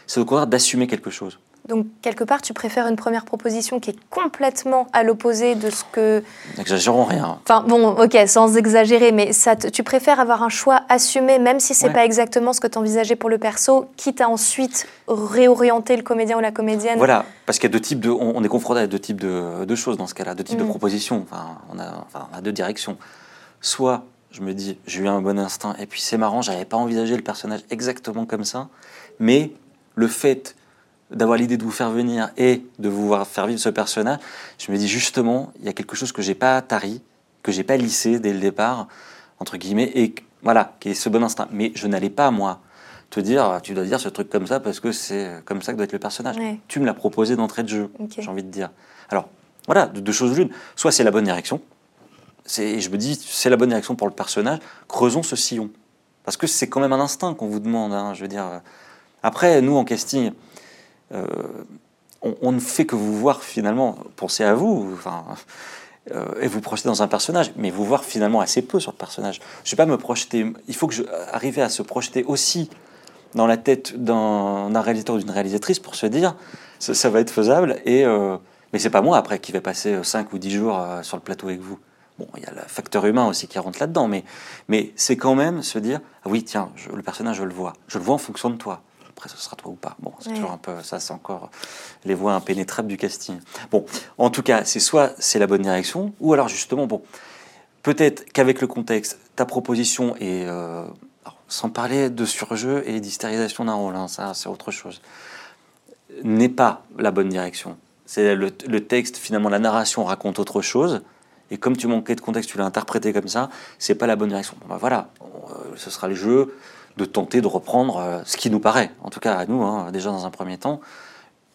c'est au contraire d'assumer quelque chose. Donc, quelque part, tu préfères une première proposition qui est complètement à l'opposé de ce que. N'exagérons rien. Enfin, bon, ok, sans exagérer, mais ça tu préfères avoir un choix assumé, même si c'est n'est pas exactement ce que tu envisageais pour le perso, quitte à ensuite réorienter le comédien ou la comédienne? Voilà, parce qu'il y a deux types de. On est confronté à deux types de, choses dans ce cas-là, deux types de mm. propositions. Enfin on, a, enfin, on a deux directions. Soit je me dis, j'ai eu un bon instinct, et puis c'est marrant, j'avais pas envisagé le personnage exactement comme ça, mais le fait d'avoir l'idée de vous faire venir et de vous voir faire vivre ce personnage, je me dis justement, il y a quelque chose que j'ai pas tari, que j'ai pas lissé dès le départ, entre guillemets, et voilà, qui est ce bon instinct. Mais je n'allais pas, moi, te dire, tu dois dire ce truc comme ça parce que c'est comme ça que doit être le personnage. Tu me l'as proposé d'entrée de jeu, j'ai envie de dire. Alors, voilà, deux choses l'une. Soit c'est la bonne direction, je me dis, c'est la bonne direction pour le personnage, creusons ce sillon. Parce que c'est quand même un instinct qu'on vous demande, hein, je veux dire. Après, nous, en casting, euh, on, ne fait que vous voir finalement, penser à vous, enfin, euh, et vous projeter dans un personnage, mais vous voir finalement assez peu sur le personnage. Je ne vais pas me projeter, il faut que je arrive à se projeter aussi dans la tête d'un réalisateur ou d'une réalisatrice pour se dire, ça, va être faisable, et, euh, mais c'est pas moi après qui vais passer 5 ou 10 jours sur le plateau avec vous. Bon, il y a le facteur humain aussi qui rentre là-dedans, mais, mais c'est quand même se dire, ah oui, tiens, le personnage, je le vois. Je le vois en fonction de toi. Après, ce sera toi ou pas. Bon, c'est toujours un peu, ça, c'est encore les voies impénétrables du casting. Bon, en tout cas, c'est soit c'est la bonne direction, ou alors justement, bon, peut-être qu'avec le contexte, ta proposition est, euh, sans parler de surjeu et d'hystérisation d'un rôle, hein, ça, c'est autre chose, n'est pas la bonne direction. C'est le, texte, finalement, la narration raconte autre chose. Et comme tu manquais de contexte, tu l'as interprété comme ça, c'est pas la bonne direction. Ben voilà, euh, ce sera le jeu de tenter de reprendre euh, ce qui nous paraît, en tout cas à nous, hein, déjà dans un premier temps,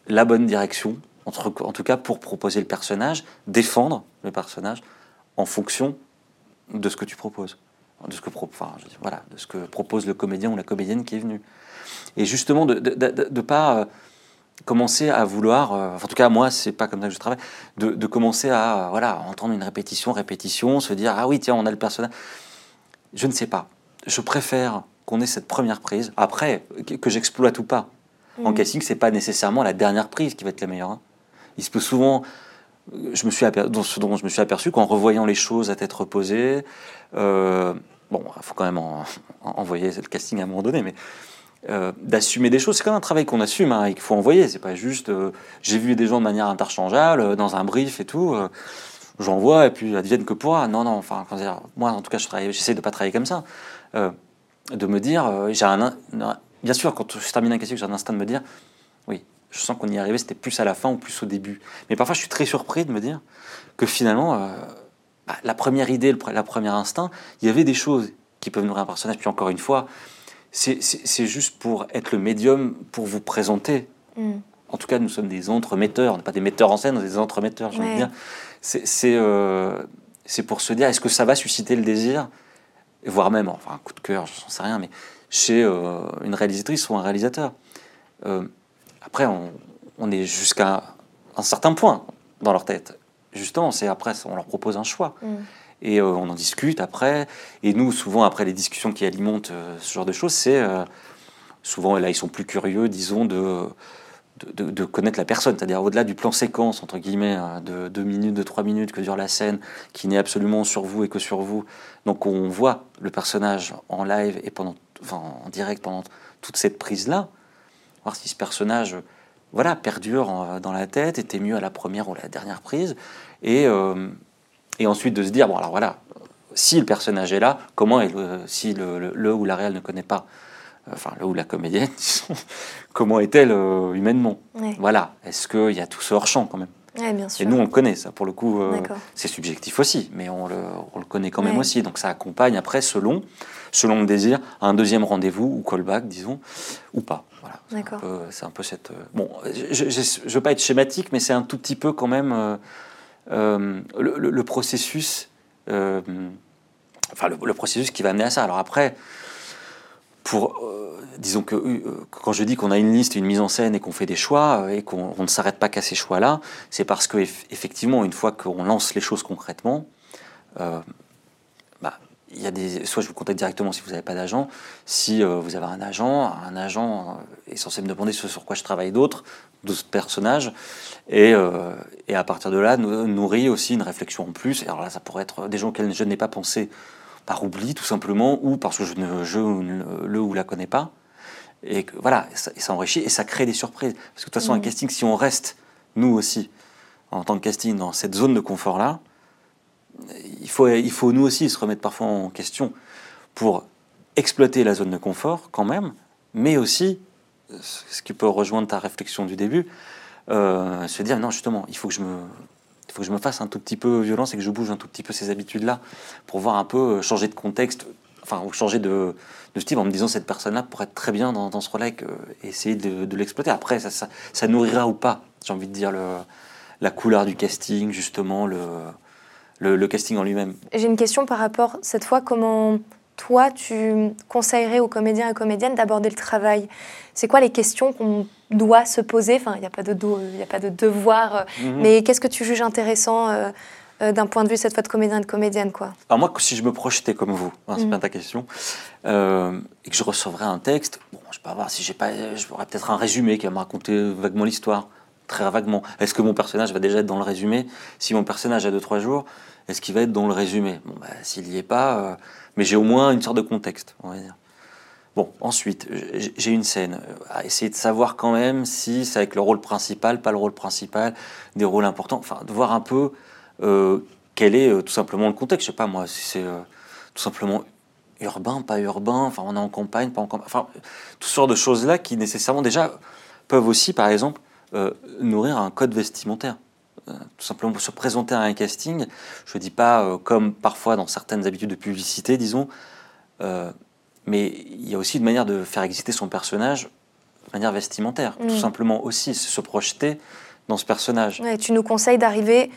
la bonne direction, en tout cas pour proposer le personnage, défendre le personnage en fonction de ce que tu proposes, de ce que, propose le comédien ou la comédienne qui est venu. Et justement, de ne pas euh, commencer à vouloir, euh, en tout cas moi c'est pas comme ça que je travaille, de, commencer à voilà entendre une répétition, répétition, se dire ah oui tiens on a le personnage. Je ne sais pas. Je préfère qu'on ait cette première prise. Après, que j'exploite ou pas. En mm. casting, c'est pas nécessairement la dernière prise qui va être la meilleure. Hein. Il se peut souvent, je me suis aperçu, ce dont je me suis aperçu qu'en revoyant les choses à tête reposée, euh, bon, il faut quand même envoyer le casting à un moment donné, mais euh, d'assumer des choses, c'est quand même un travail qu'on assume hein, et qu'il faut envoyer. C'est pas juste, euh, j'ai vu des gens de manière interchangeable dans un brief et tout. J'envoie et puis advienne que pourra. Non, non. Enfin, moi, en tout cas, j'essaie de pas travailler comme ça de me dire, euh, j'ai un, bien sûr, quand je termine un question, j'ai un instinct de me dire, oui, je sens qu'on y est arrivé, c'était plus à la fin ou plus au début. Mais parfois, je suis très surpris de me dire que finalement, euh, bah, la première idée, le, la première instinct, il y avait des choses qui peuvent nourrir un personnage. Puis encore une fois, c'est juste pour être le médium pour vous présenter. Mm. En tout cas, nous sommes des entremetteurs, on n'est pas des metteurs en scène, on est des entremetteurs, je veux dire. Euh, c'est pour se dire, est-ce que ça va susciter le désir voire même, enfin un coup de cœur, je n'en sais rien, mais chez euh, une réalisatrice ou un réalisateur. Euh, après, on, est jusqu'à un certain point dans leur tête. Justement, c'est après, on leur propose un choix. Mm. Et euh, on en discute après. Et nous, souvent, après les discussions qui alimentent ce genre de choses, c'est souvent, là, ils sont plus curieux, disons, de de, connaître la personne, c'est-à-dire au-delà du plan séquence, entre guillemets, hein, de deux minutes, de trois minutes que dure la scène, qui n'est absolument sur vous et que sur vous. Donc on voit le personnage en live et pendant, en direct pendant toute cette prise-là, voir si ce personnage voilà, perdure dans la tête, était mieux à la première ou à la dernière prise, et, euh, et ensuite de se dire, bon alors voilà, si le personnage est là, comment est le, si le, le ou la réelle ne connaît pas enfin là où la comédienne, (laughs) comment est-elle euh, humainement Voilà, est-ce qu'il y a tout ce hors-champ quand même Et nous, on le connaît, ça, pour le coup, euh, c'est subjectif aussi, mais on le, on le connaît quand même aussi. Donc ça accompagne après, selon, selon le désir, un deuxième rendez-vous ou callback, disons, ou pas. Voilà, c'est un, peu cette. Euh, bon, je ne veux pas être schématique, mais c'est un tout petit peu quand même le, le, processus. enfin, le, le, processus qui va amener à ça. Alors après, euh, disons que euh, quand je dis qu'on a une liste, une mise en scène et qu'on fait des choix euh, et qu'on on ne s'arrête pas qu'à ces choix-là, c'est parce que eff- effectivement, une fois qu'on lance les choses concrètement, bah, y a des, soit je vous contacte directement si vous n'avez pas d'agent. Si vous avez un agent, un agent est censé me demander ce sur quoi je travaille d'autres, d'autres personnages, et, et à partir de là, nou- nourrit aussi une réflexion en plus. Alors là, ça pourrait être des gens auxquels je n'ai pas pensé par oubli, tout simplement, ou parce que je ne je ne le ou la connais pas. Et que, voilà, et ça, et ça enrichit et ça crée des surprises. Parce que de toute façon, un Mhm. casting, si on reste, nous aussi, en tant que casting, dans cette zone de confort-là, il faut, il faut nous aussi se remettre parfois en question pour exploiter la zone de confort quand même, mais aussi, ce qui peut rejoindre ta réflexion du début, euh, se dire non justement, il faut que je me, il faut que je me fasse un tout petit peu violence et que je bouge un tout petit peu ces habitudes-là pour voir un peu euh, changer de contexte, enfin changer de, de style en me disant cette personne-là pourrait être très bien dans, ce et, que- et essayer de, l'exploiter. Après, ça, nourrira ou pas, j'ai envie de dire, la couleur du casting, justement, le casting en lui-même. J'ai une question par rapport, cette fois, comment toi, tu conseillerais aux comédiens et comédiennes d'aborder le travail? C'est quoi les questions qu'on doit se poser? Enfin, il n'y a, pas de do- il y a pas de devoir, euh, Mhm. mais qu'est-ce que tu juges intéressant euh, euh, d'un point de vue, cette fois, de comédien et de comédienne quoi? Alors moi, si je me projetais comme vous, hein, c'est Mhm. bien ta question, euh, et que je recevrais un texte, bon, je peux avoir, si j'ai pas, j'aurais peut-être un résumé qui va me raconter vaguement l'histoire, très vaguement. Est-ce que mon personnage va déjà être dans le résumé? Si mon personnage a 2-3 jours, est-ce qu'il va être dans le résumé? Bon, bah, s'il n'y est pas, euh, mais j'ai au moins une sorte de contexte. Bon, ensuite, j'ai une scène, euh, à essayer de savoir quand même si c'est avec le rôle principal, pas le rôle principal, des rôles importants, enfin, de voir un peu euh, quel est euh, tout simplement le contexte. Je sais pas moi, si c'est tout simplement urbain, pas urbain, enfin on est en campagne, pas en campagne, enfin toutes sortes de choses-là qui nécessairement déjà peuvent aussi, par exemple, nourrir un code vestimentaire. Euh, tout simplement pour se présenter à un casting, je dis pas euh, comme parfois dans certaines habitudes de publicité, disons, euh, mais il y a aussi une manière de faire exister son personnage de manière vestimentaire, Mm. tout simplement aussi se projeter dans ce personnage. Ouais, Tu nous conseilles d'arriver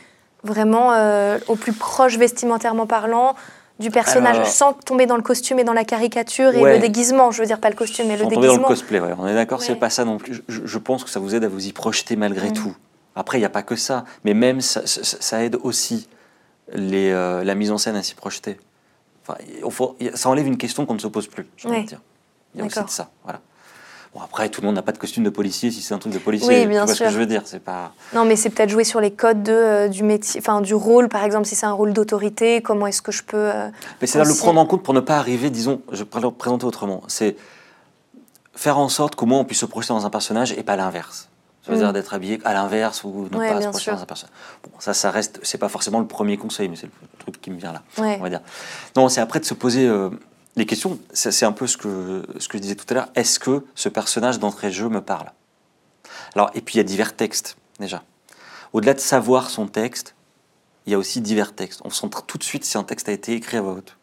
vraiment euh, au plus proche vestimentairement parlant du personnage, Alors- sans tomber dans le costume et dans la caricature et Ouais. le déguisement. Je veux dire, pas le costume, mais le Sans tomber dans le déguisement. cosplay, ouais. on est d'accord, c'est pas ça non plus. Je, je pense que ça vous aide à vous y projeter malgré Mm. tout. Après, il n'y a pas que ça, mais même ça, ça- ça aide aussi les, euh, la mise en scène à s'y projeter. Enfin, faut- ça enlève une question qu'on ne se pose plus, j'ai envie Ouais. de dire. Il y a aussi de ça, voilà. Bon, après, tout le monde n'a pas de costume de policier si c'est un truc de policier. Oui, tu bien vois ce sûr. que je veux dire, c'est pas... Non, mais c'est peut-être jouer sur les codes de, euh, du métier, enfin du rôle, par exemple, si c'est un rôle d'autorité, comment est-ce que je peux. euh, Mais c'est là le aussi. prendre en compte pour ne pas arriver, disons, je vais le présenter autrement. C'est faire en sorte qu'au moins on puisse se projeter dans un personnage et pas l'inverse. Ça veut Mm. dire d'être habillé à l'inverse ou ne Ouais, pas se projeter dans un personnage. Bon, ça, ça reste, c'est pas forcément le premier conseil, mais c'est le truc qui me vient là, ouais. on va dire. Non, c'est après de se poser euh, les questions. C'est un peu ce que, ce que je disais tout à l'heure. Est-ce que ce personnage d'entrée de jeu me parle? Alors, et puis il y a divers textes, déjà. Au-delà de savoir son texte, il y a aussi divers textes. On sent tout de suite si un texte a été écrit à voix haute.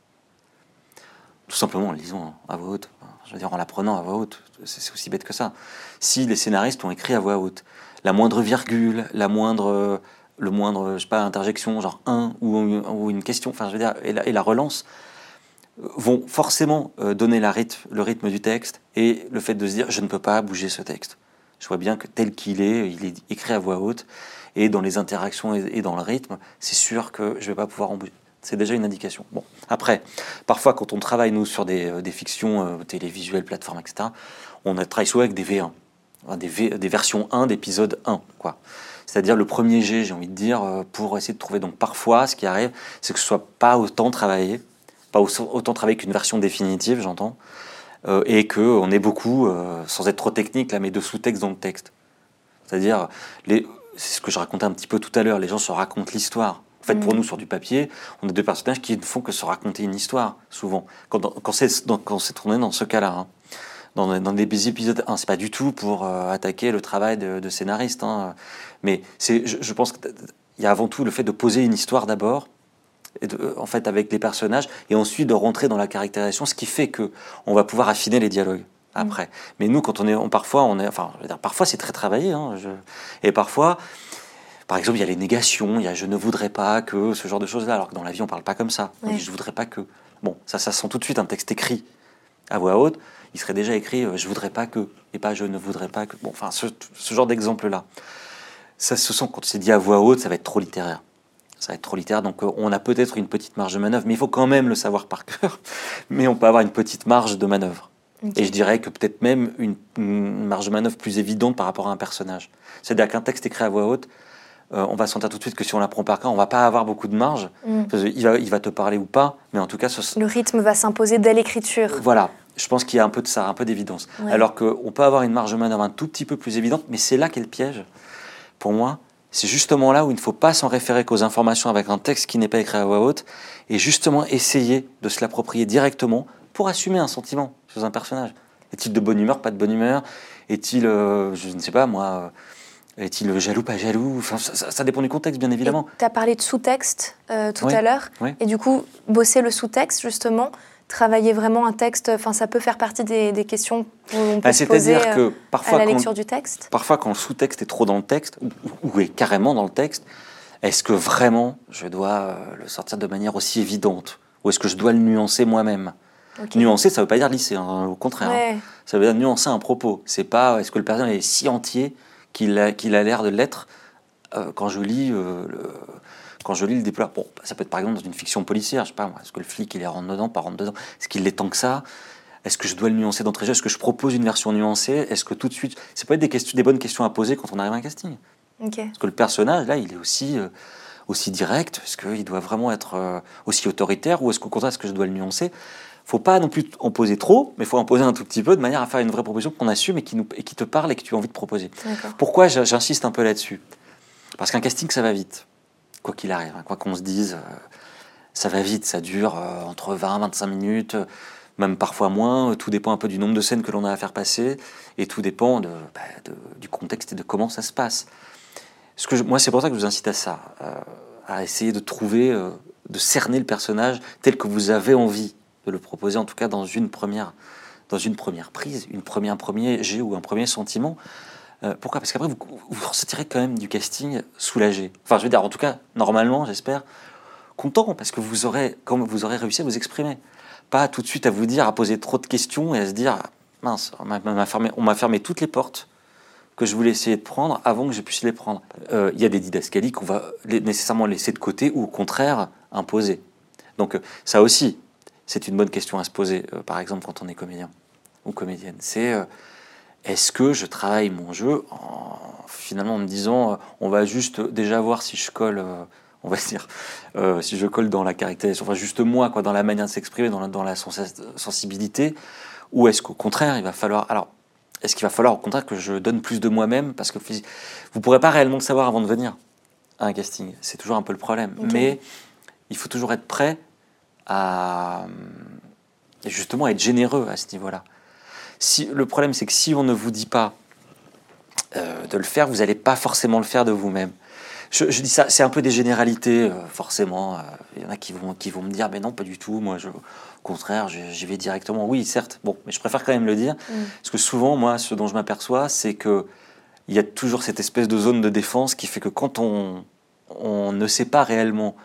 Tout simplement en lisant à voix haute. Je veux dire, en l'apprenant à voix haute. C'est aussi bête que ça. Si les scénaristes ont écrit à voix haute, la moindre virgule, la moindre, le moindre, je sais pas, interjection, genre un ou, une question, enfin, je veux dire, et la, relance, euh, vont forcément euh, donner le rythme du texte et le fait de se dire, je ne peux pas bouger ce texte. Je vois bien que tel qu'il est, il est écrit à voix haute, et dans les interactions et dans le rythme, c'est sûr que je ne vais pas pouvoir en bouger. C'est déjà une indication. Bon, après, parfois, quand on travaille, nous, sur des, euh, des fictions euh, télévisuelles, plateformes, etc., on travaille souvent avec des V1, hein, des, V- des versions 1 d'épisode 1, quoi. C'est-à-dire le premier G, j'ai envie de dire, euh, pour essayer de trouver. Donc, parfois, ce qui arrive, c'est que ce soit pas autant travaillé, pas au- autant travaillé qu'une version définitive, j'entends, euh, et qu'on ait beaucoup, sans être trop technique, là, mais de sous-texte dans le texte. C'est-à-dire, c'est ce que je racontais un petit peu tout à l'heure, les gens se racontent l'histoire. En fait, pour Mhm. nous, sur du papier, on a deux personnages qui ne font que se raconter une histoire, souvent. Quand, quand c'est tourné dans ce cas-là. hein. Dans, dans des épisodes 1, c'est pas du tout pour euh, attaquer le travail de, de scénariste. hein. Mais je, je pense qu'il y a avant tout le fait de poser une histoire d'abord, de- en fait, avec les personnages, et ensuite de rentrer dans la caractérisation, ce qui fait que on va pouvoir affiner les dialogues après. Mais nous, quand on est, on- parfois, on est, enfin, je veux dire, parfois c'est très travaillé, hein, je- et parfois, par exemple, il y a les négations, il y a je ne voudrais pas que ce genre de choses-là, alors que dans la vie on parle pas comme ça. On Ouais. dit je voudrais pas que. Bon, ça, ça sent tout de suite un texte écrit à voix haute, il serait déjà écrit euh, je voudrais pas que et pas je ne voudrais pas que. Bon, enfin, ce, ce genre d'exemple-là. Ça se sent quand c'est dit à voix haute, ça va être trop littéraire. Ça va être trop littéraire, donc euh, on a peut-être une petite marge de manœuvre, mais il faut quand même le savoir par cœur. (laughs) Mais on peut avoir une petite marge de manœuvre. Et je dirais que peut-être même une, une, marge de manœuvre plus évidente par rapport à un personnage. C'est-à-dire qu'un texte écrit à voix haute, euh, on va sentir tout de suite que si on l'apprend par cœur, on va pas avoir beaucoup de marge. Mm. Il, va, il va te parler ou pas, mais en tout cas, ce, Le rythme va s'imposer dès l'écriture. voilà. Je pense qu'il y a un peu de ça, un peu d'évidence. Ouais. Alors qu'on peut avoir une marge de manœuvre un tout petit peu plus évidente, mais c'est là qu'est le piège. Pour moi, c'est justement là où il ne faut pas s'en référer qu'aux informations avec un texte qui n'est pas écrit à voix haute, et justement essayer de se l'approprier directement pour assumer un sentiment chez un personnage. Est-il de bonne humeur, pas de bonne humeur? Est-il, euh, je ne sais pas moi, euh, est-il jaloux, pas jaloux? Enfin, ça, ça- ça dépend du contexte, bien évidemment. Tu as parlé de sous-texte euh, tout Oui, à l'heure. oui. Et du coup, bosser le sous-texte, justement, travailler vraiment un texte, enfin, ça peut faire partie des, des questions qu'on peut Ah, se poser euh, que à parfois, la quand, lecture du texte. parfois quand le sous-texte est trop dans le texte, ou, ou est carrément dans le texte, est-ce que vraiment je dois euh, le sortir de manière aussi évidente? Ou est-ce que je dois le nuancer moi-même? Nuancer, ça ne veut pas dire lisser, hein, au contraire. hein. Ça veut dire nuancer un propos. C'est pas est-ce que le personnage est si entier qu'il a, l'air de l'être euh, quand je lis euh, le, quand je lis le déploiement. Bon, ça peut être par exemple dans une fiction policière, je sais pas, est-ce que le flic il est rentre dedans, pas rentre dedans, est-ce qu'il l'est tant que ça? Est-ce que je dois le nuancer d'entrée Est-ce que je propose une version nuancée? Est-ce que tout de suite, c'est pas des questions, des bonnes questions à poser quand on arrive à un casting. Ok. Est-ce que le personnage là, il est aussi euh, aussi direct. Est-ce qu'il doit vraiment être euh, aussi autoritaire? Ou est-ce qu'au contraire, est-ce que je dois le nuancer? Faut pas non plus en poser trop, mais il faut en poser un tout petit peu de manière à faire une vraie proposition qu'on assume et qui, nous, et qui te parle et que tu as envie de proposer. Pourquoi j'insiste un peu là-dessus? Parce qu'un casting, ça va vite, quoi qu'il arrive, hein, quoi qu'on se dise, euh, ça va vite, ça dure euh, entre 20 et 25 minutes, euh, même parfois moins, tout dépend un peu du nombre de scènes que l'on a à faire passer, et tout dépend de, bah, de- du contexte et de comment ça se passe. Ce que je- moi, c'est pour ça que je vous incite à ça, à essayer de trouver, de cerner le personnage tel que vous avez envie de le proposer, en tout cas dans une première, dans une première prise, une première, un premier jet ou un premier sentiment. Euh, pourquoi? Parce qu'après, vous, vous quand même du casting soulagé. Enfin, je veux dire, en tout cas, normalement, j'espère, content, parce que vous aurez, comme vous aurez réussi à vous exprimer. Pas tout de suite à vous dire, à poser trop de questions et à se dire, mince, on m'a- fermé, fermé toutes les portes que je voulais essayer de prendre avant que je puisse les prendre. Euh, Il y a des didascalies qu'on va nécessairement laisser de côté ou au contraire imposer. Donc euh, ça aussi, c'est une bonne question à se poser, euh, par exemple quand on est comédien ou comédienne. C'est euh, est-ce que je travaille mon jeu en finalement en me disant euh, on va juste déjà voir si je colle, on va dire, si je colle dans la caractérisation, enfin juste moi, quoi, dans la manière de s'exprimer, dans la, dans la sens- sensibilité, ou est-ce qu'au contraire il va falloir alors est-ce qu'il va falloir au contraire que je donne plus de moi-même? Parce que vous pourrez pas réellement le savoir avant de venir à un casting. C'est toujours un peu le problème. Mais il faut toujours être prêt à justement être généreux à ce niveau-là. Si, le problème, c'est que si on ne vous dit pas euh, de le faire, vous n'allez pas forcément le faire de vous-même. Je, je dis ça, c'est un peu des généralités, euh, forcément. Euh, Il y en a qui vont, qui vont me dire, mais non, pas du tout. Moi, je, au contraire, j'y vais directement. Oui, certes. Bon, mais je préfère quand même le dire, Mm. parce que souvent, moi, ce dont je m'aperçois, c'est que il y a toujours cette espèce de zone de défense qui fait que quand on, on ne sait pas réellement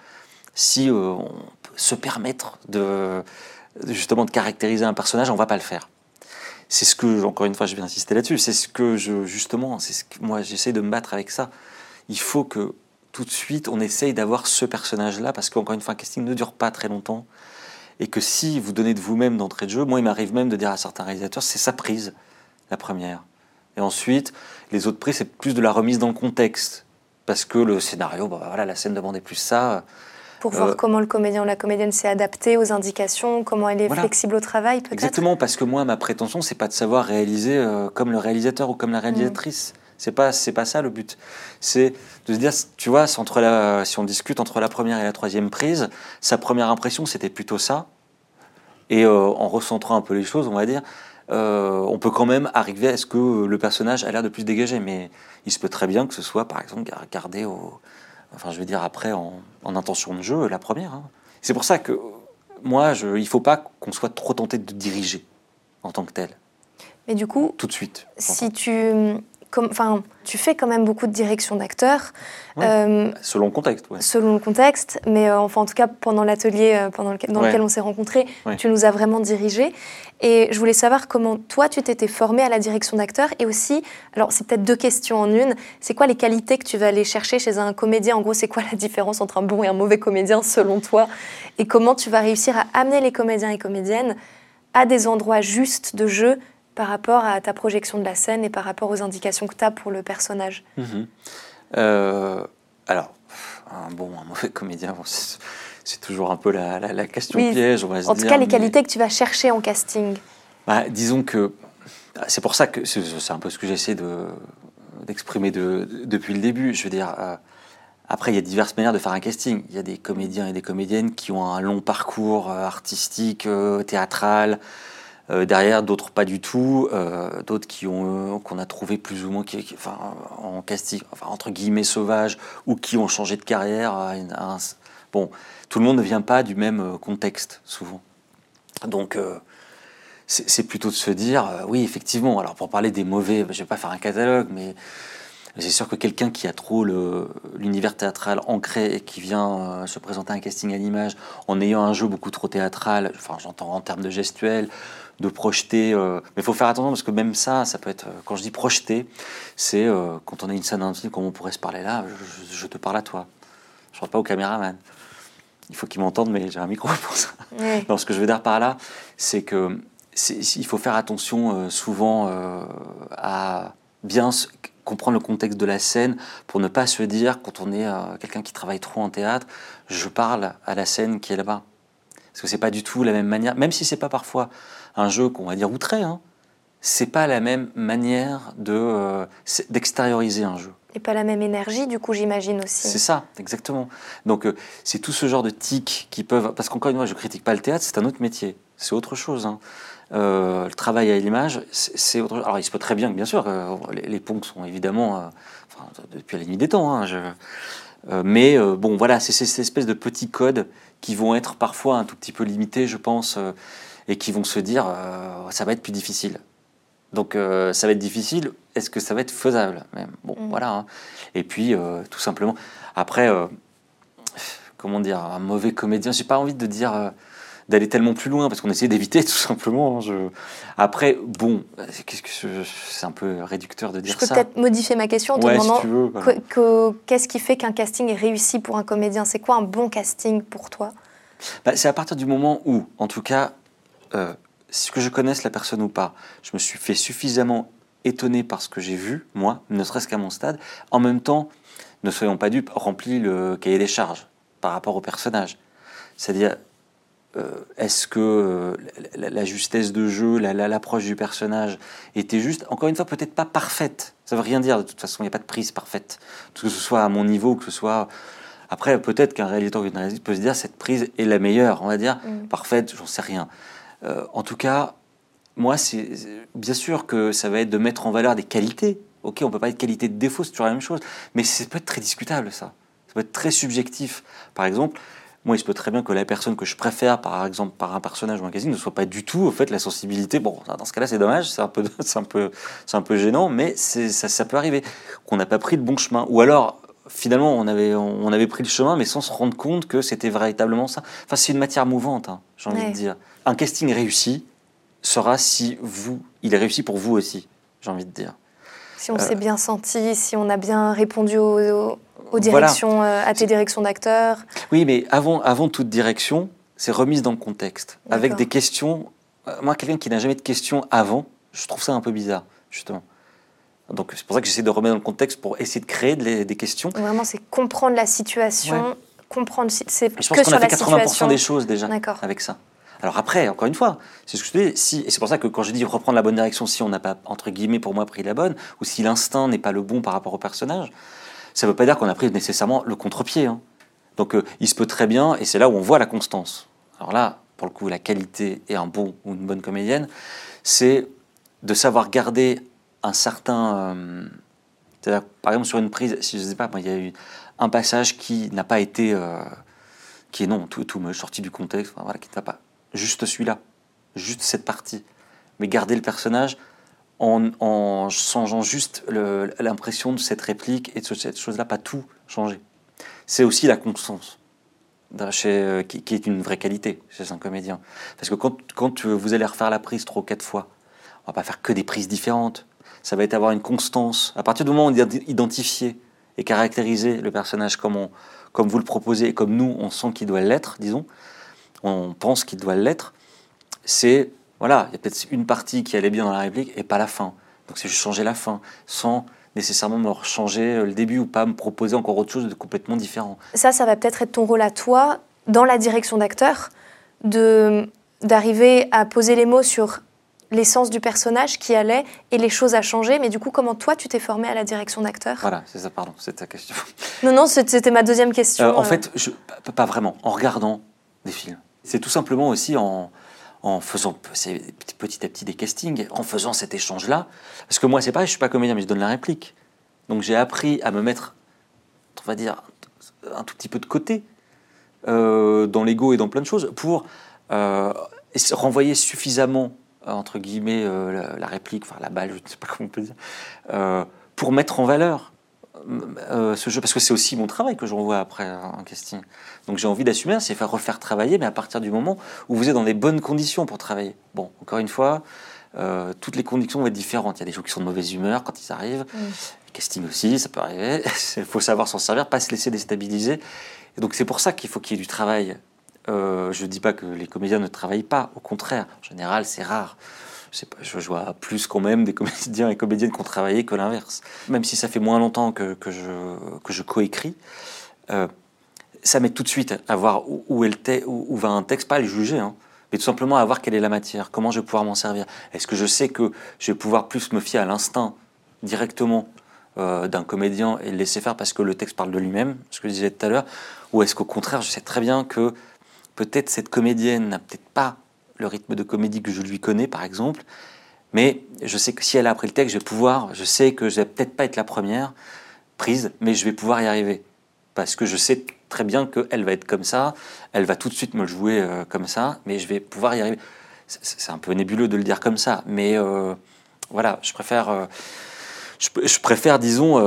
si euh, on se permettre de justement de caractériser un personnage, on va pas le faire. C'est ce que, encore une fois, je vais insister là-dessus. C'est ce que je, justement, c'est ce que moi j'essaie de me battre avec ça. Il faut que tout de suite on essaye d'avoir ce personnage-là, parce qu'encore une fois, un casting ne dure pas très longtemps, et que si vous donnez de vous-même d'entrée de jeu, moi il m'arrive même de dire à certains réalisateurs, c'est sa prise, la première. Et ensuite, les autres prises, c'est plus de la remise dans le contexte, parce que le scénario, bah, voilà, la scène demandait plus ça. Pour Euh, voir comment le comédien ou la comédienne s'est adapté aux indications, comment elle est Voilà. flexible au travail, peut-être. Exactement, parce que moi, ma prétention, c'est pas de savoir réaliser euh, comme le réalisateur ou comme la réalisatrice. C'est pas, c'est pas ça le but. C'est de se dire, tu vois, entre la, si on discute entre la première et la troisième prise, sa première impression, c'était plutôt ça. Et euh, en recentrant un peu les choses, on va dire, euh, on peut quand même arriver à ce que le personnage a l'air de plus dégagé. Mais il se peut très bien que ce soit, par exemple, gardé au, enfin, je veux dire après en, en intention de jeu, la première. hein. C'est pour ça que moi, je, il faut pas qu'on soit trop tenté de diriger en tant que tel, Mais du coup, tout de suite. si tu, enfin, tu fais quand même beaucoup de direction d'acteurs. Euh, selon le contexte, oui. Selon le contexte, mais euh, enfin, en tout cas, pendant l'atelier euh, pendant dans lequel on s'est rencontrés, tu nous as vraiment dirigés. Et je voulais savoir comment toi, tu t'étais formé à la direction d'acteurs et aussi, alors c'est peut-être deux questions en une, c'est quoi les qualités que tu vas aller chercher chez un comédien? En gros, c'est quoi la différence entre un bon et un mauvais comédien selon toi? Et comment tu vas réussir à amener les comédiens et comédiennes à des endroits justes de jeu par rapport à ta projection de la scène et par rapport aux indications que tu as pour le personnage mhm. euh, Alors, un bon, un mauvais comédien, c'est toujours un peu la, question piège, on va se En tout cas, les qualités que tu vas chercher en casting. Bah, disons que c'est pour ça que c'est un peu ce que j'essaie d'exprimer de, depuis le début. Je veux dire, euh, après, il y a diverses manières de faire un casting. Il y a des comédiens et des comédiennes qui ont un long parcours euh, artistique, théâtral, euh, derrière, d'autres pas du tout, euh, d'autres qui ont euh, qu'on a trouvé plus ou moins qui, en casting, entre guillemets sauvages, ou qui ont changé de carrière. bon, tout le monde ne vient pas du même contexte souvent. Donc c'est plutôt de se dire, oui, effectivement. Alors pour parler des mauvais, je vais pas faire un catalogue, mais c'est sûr que quelqu'un qui a trop l'univers théâtral ancré et qui vient se présenter un casting à l'image en ayant un jeu beaucoup trop théâtral, enfin j'entends en termes de gestuel, de projeter. Euh, mais il faut faire attention parce que même ça, ça peut être. Euh, quand je dis projeter, c'est euh, quand on a une scène intime, comme on pourrait se parler là, je, te parle à toi. Je ne parle pas au caméraman. Il faut qu'il m'entende, mais j'ai un micro (laughs) pour ça. Non, ce que je veux dire par là, c'est que il faut faire attention souvent à bien comprendre le contexte de la scène pour ne pas se dire, quand on est quelqu'un qui travaille trop en théâtre, je parle à la scène qui est là-bas. Parce que c'est pas du tout la même manière, même si c'est pas parfois un jeu qu'on va dire outré, hein, c'est pas la même manière de euh, d'extérioriser un jeu. Et pas la même énergie, du coup, j'imagine aussi. C'est ça, exactement. Donc, euh, c'est tout ce genre de tics qui peuvent. Parce qu'encore une fois, je critique pas le théâtre, c'est un autre métier. C'est autre chose. Hein. Euh, le travail à l'image, c'est autre chose. Alors, il se peut très bien que, bien sûr, les, ponts sont évidemment. Enfin, depuis la nuit des temps. Hein, mais bon, voilà, c'est ces espèces de petits codes qui vont être parfois un tout petit peu limités, je pense et qui vont se dire euh, ça va être plus difficile. Donc euh, ça va être difficile, est-ce que ça va être faisable même? Bon, mm. voilà. Hein. Et puis, euh, tout simplement, après, comment dire, un mauvais comédien, j'ai pas envie de dire d'aller tellement plus loin parce qu'on essaie d'éviter (laughs) tout simplement. Hein, je... Après, bon, qu'est-ce que c'est un peu réducteur de dire ça. Je peux peut-être modifier ma question en te demandant qu'est-ce qui fait qu'un casting est réussi pour un comédien? C'est quoi un bon casting pour toi? Bah, C'est à partir du moment où, en tout cas, euh, que je connaisse la personne ou pas, je me suis fait suffisamment étonné par ce que j'ai vu, moi, ne serait-ce qu'à mon stade. En même temps, ne soyons pas dupes, rempli le cahier des charges par rapport au personnage. C'est-à-dire, euh, est-ce que euh, la, justesse de jeu, l'approche du personnage était juste? Encore une fois, peut-être pas parfaite. Ça veut rien dire, de toute façon, il n'y a pas de prise parfaite. Que ce soit à mon niveau, que ce soit... Après, peut-être qu'un réalisateur ou une réalisatrice peut se dire, cette prise est la meilleure, on va dire. Mm. Parfaite, j'en sais rien. Euh, en tout cas, moi, c'est bien sûr que ça va être de mettre en valeur des qualités. Ok, on peut pas être qualité de défaut, c'est toujours la même chose. Mais ça peut être très discutable, ça. Ça peut être très subjectif. Par exemple, moi, il se peut très bien que la personne que je préfère, par exemple, par un personnage ou un casting, ne soit pas du tout, au fait, la sensibilité. Bon, dans ce cas-là, c'est dommage, c'est un peu, (laughs) c'est un peu, c'est un peu gênant, mais ça, ça peut arriver qu'on n'a pas pris le bon chemin. Ou alors, finalement, on avait, on avait pris le chemin, mais sans se rendre compte que c'était véritablement ça. Enfin, c'est une matière mouvante, hein, j'ai envie de dire. Un casting réussi sera si vous, il est réussi pour vous aussi, j'ai envie de dire. Si on s'est euh, bien senti, si on a bien répondu aux, directions, euh, à tes directions d'acteurs. Oui, mais avant, avant toute direction, c'est remise dans le contexte, avec des questions. Euh, moi, quelqu'un qui n'a jamais de questions avant, je trouve ça un peu bizarre, justement. Donc c'est pour ça que j'essaie de remettre dans le contexte pour essayer de créer des, questions. Vraiment, c'est comprendre la situation, comprendre. C'est je pense qu'on a fait 80% des choses déjà avec ça. Alors après, encore une fois, c'est ce que je dis, si, et c'est pour ça que quand je dis reprendre la bonne direction, si on n'a pas, entre guillemets, pour moi, pris la bonne, ou si l'instinct n'est pas le bon par rapport au personnage, ça ne veut pas dire qu'on a pris nécessairement le contre-pied. Hein. Donc euh, il se peut très bien, et c'est là où on voit la constance. Alors là, pour le coup, la qualité et un bon ou une bonne comédienne, c'est de savoir garder un certain. Euh, par exemple, sur une prise, si je ne sais pas, il y a eu un passage qui n'a pas été. Euh, qui est non, tout, tout me sorti du contexte, voilà, qui ne va pas. Juste celui-là, juste cette partie. Mais garder le personnage en, changeant juste l'impression de cette réplique et de cette chose-là, pas tout changer. C'est aussi la constance. Chez, qui, est une vraie qualité chez un comédien. Parce que quand, quand vous allez refaire la prise trois ou quatre fois, on va pas faire que des prises différentes. Ça va être avoir une constance. À partir du moment où on identifier et caractériser le personnage comme, comme vous le proposez et comme nous, on sent qu'il doit l'être, disons, on pense qu'il doit l'être, c'est voilà, il y a peut-être une partie qui allait bien dans la réplique et pas la fin. Donc c'est juste changer la fin, sans nécessairement me changer le début ou pas me proposer encore autre chose de complètement différent. Ça, ça va peut-être être ton rôle à toi, dans la direction d'acteur, de d'arriver à poser les mots sur l'essence du personnage qui allait et les choses à changer. Mais du coup, comment toi, tu t'es formé à la direction d'acteur? Voilà, c'est ça, pardon, c'est ta question. Non, non, c'était ma deuxième question. Euh, en euh. fait, je, pas vraiment, en regardant des films. C'est tout simplement aussi en, faisant petit à petit des castings, en faisant cet échange-là. Parce que moi, c'est pareil, je suis pas comédien, mais je donne la réplique. Donc j'ai appris à me mettre, on va dire, un tout petit peu de côté euh, dans l'ego et dans plein de choses pour euh, renvoyer suffisamment, entre guillemets, euh, la, réplique, enfin la balle, je ne sais pas comment on peut dire, pour mettre en valeur euh, ce jeu, parce que c'est aussi mon travail que je renvoie après un casting. Donc j'ai envie d'assumer, c'est faire refaire travailler, mais à partir du moment où vous êtes dans des bonnes conditions pour travailler. Bon, encore une fois, euh, toutes les conditions vont être différentes. Il y a des gens qui sont de mauvaise humeur quand ils arrivent. Le casting aussi, ça peut arriver. (laughs) Il faut savoir s'en servir, pas se laisser déstabiliser. Et donc c'est pour ça qu'il faut qu'il y ait du travail. Euh, je ne dis pas que les comédiens ne travaillent pas, au contraire. En général, c'est rare je, vois plus quand même des comédiens et comédiennes qui ont travaillé que l'inverse. Même si ça fait moins longtemps que, que je, que je coécris, euh, ça m'aide tout de suite à voir où, où, va un texte, pas à le juger, hein, mais tout simplement à voir quelle est la matière, comment je vais pouvoir m'en servir. Est-ce que je sais que je vais pouvoir plus me fier à l'instinct directement euh, d'un comédien et le laisser faire parce que le texte parle de lui-même, ce que je disais tout à l'heure, ou est-ce qu'au contraire, je sais très bien que peut-être cette comédienne n'a peut-être pas le rythme de comédie que je lui connais, par exemple. Mais je sais que si elle a appris le texte, je vais pouvoir, je sais que je vais peut-être pas être la première prise, mais je vais pouvoir y arriver. Parce que je sais très bien qu'elle va être comme ça, elle va tout de suite me le jouer euh, comme ça, mais je vais pouvoir y arriver. C'est un peu nébuleux de le dire comme ça, mais euh, voilà, je préfère, euh, je, préfère, disons,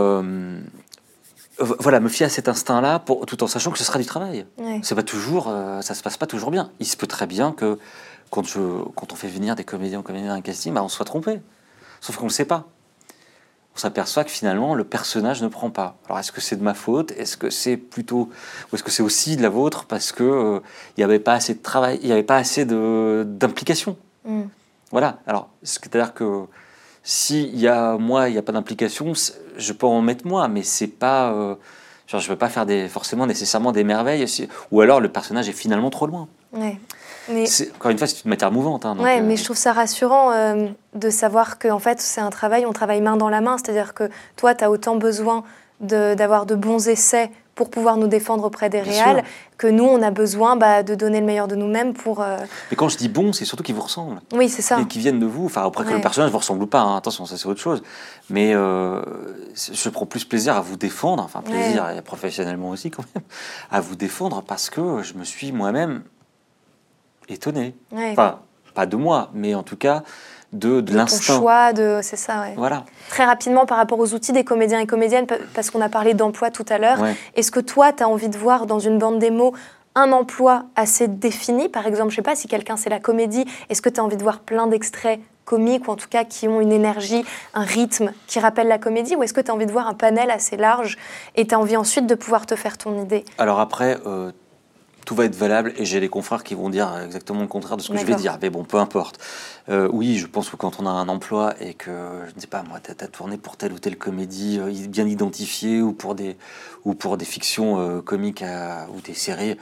voilà, me fier à cet instinct-là, tout en sachant que ce sera du travail. C'est pas toujours, ça se passe pas toujours bien. Il se peut très bien que quand, quand on fait venir des comédiens ou comédiens dans un casting, bah, on se soit trompé. Sauf qu'on ne le sait pas. On s'aperçoit que finalement, le personnage ne prend pas. Alors, est-ce que c'est de ma faute? Est-ce que c'est plutôt. Ou est-ce que c'est aussi de la vôtre? Parce qu'il euh, n'y avait pas assez de travail, il n'y avait pas assez d'implication mm. Voilà. Alors, c'est-à-dire que s'il y a moi, il n'y a pas d'implication, je peux en mettre moi, mais c'est pas. Euh, genre, je ne veux pas faire des, forcément nécessairement des merveilles, ou alors le personnage est finalement trop loin. Ouais. Encore une fois, c'est une matière mouvante. Hein, oui, mais euh, je trouve ça rassurant euh, de savoir qu'en fait, c'est un travail, on travaille main dans la main. C'est-à-dire que toi, tu as autant besoin d'avoir de, bons essais pour pouvoir nous défendre auprès des réals, que nous, on a besoin bah, de donner le meilleur de nous-mêmes pour... Euh, mais quand je dis bon, c'est surtout qu'ils vous ressemblent. Oui, c'est ça. Et qui viennent de vous. Enfin, après que le personnage vous ressemble ou pas, hein, attention, ça c'est autre chose. Mais je prends plus plaisir à vous défendre, enfin plaisir, et professionnellement aussi quand même, à vous défendre parce que je me suis moi-même étonné. Enfin, pas de moi, mais en tout cas de, de, l'instinct. choix, de, c'est ça. Ouais. Voilà. Très rapidement par rapport aux outils des comédiens et comédiennes, parce qu'on a parlé d'emploi tout à l'heure. Est-ce que toi, tu as envie de voir dans une bande démo un emploi assez défini? Par exemple, je sais pas si quelqu'un c'est la comédie, est-ce que tu as envie de voir plein d'extraits comiques ou en tout cas qui ont une énergie, un rythme qui rappelle la comédie Ou est-ce que tu as envie de voir un panel assez large et tu as envie ensuite de pouvoir te faire ton idée? Alors après, euh, tout va être valable et j'ai les confrères qui vont dire exactement le contraire de ce que je vais dire. Mais bon, peu importe. Euh, oui, je pense que quand on a un emploi et que, je ne sais pas, moi, tu as, tourné pour telle ou telle comédie euh, bien identifiée ou pour des, ou pour des fictions euh, comiques ou des séries,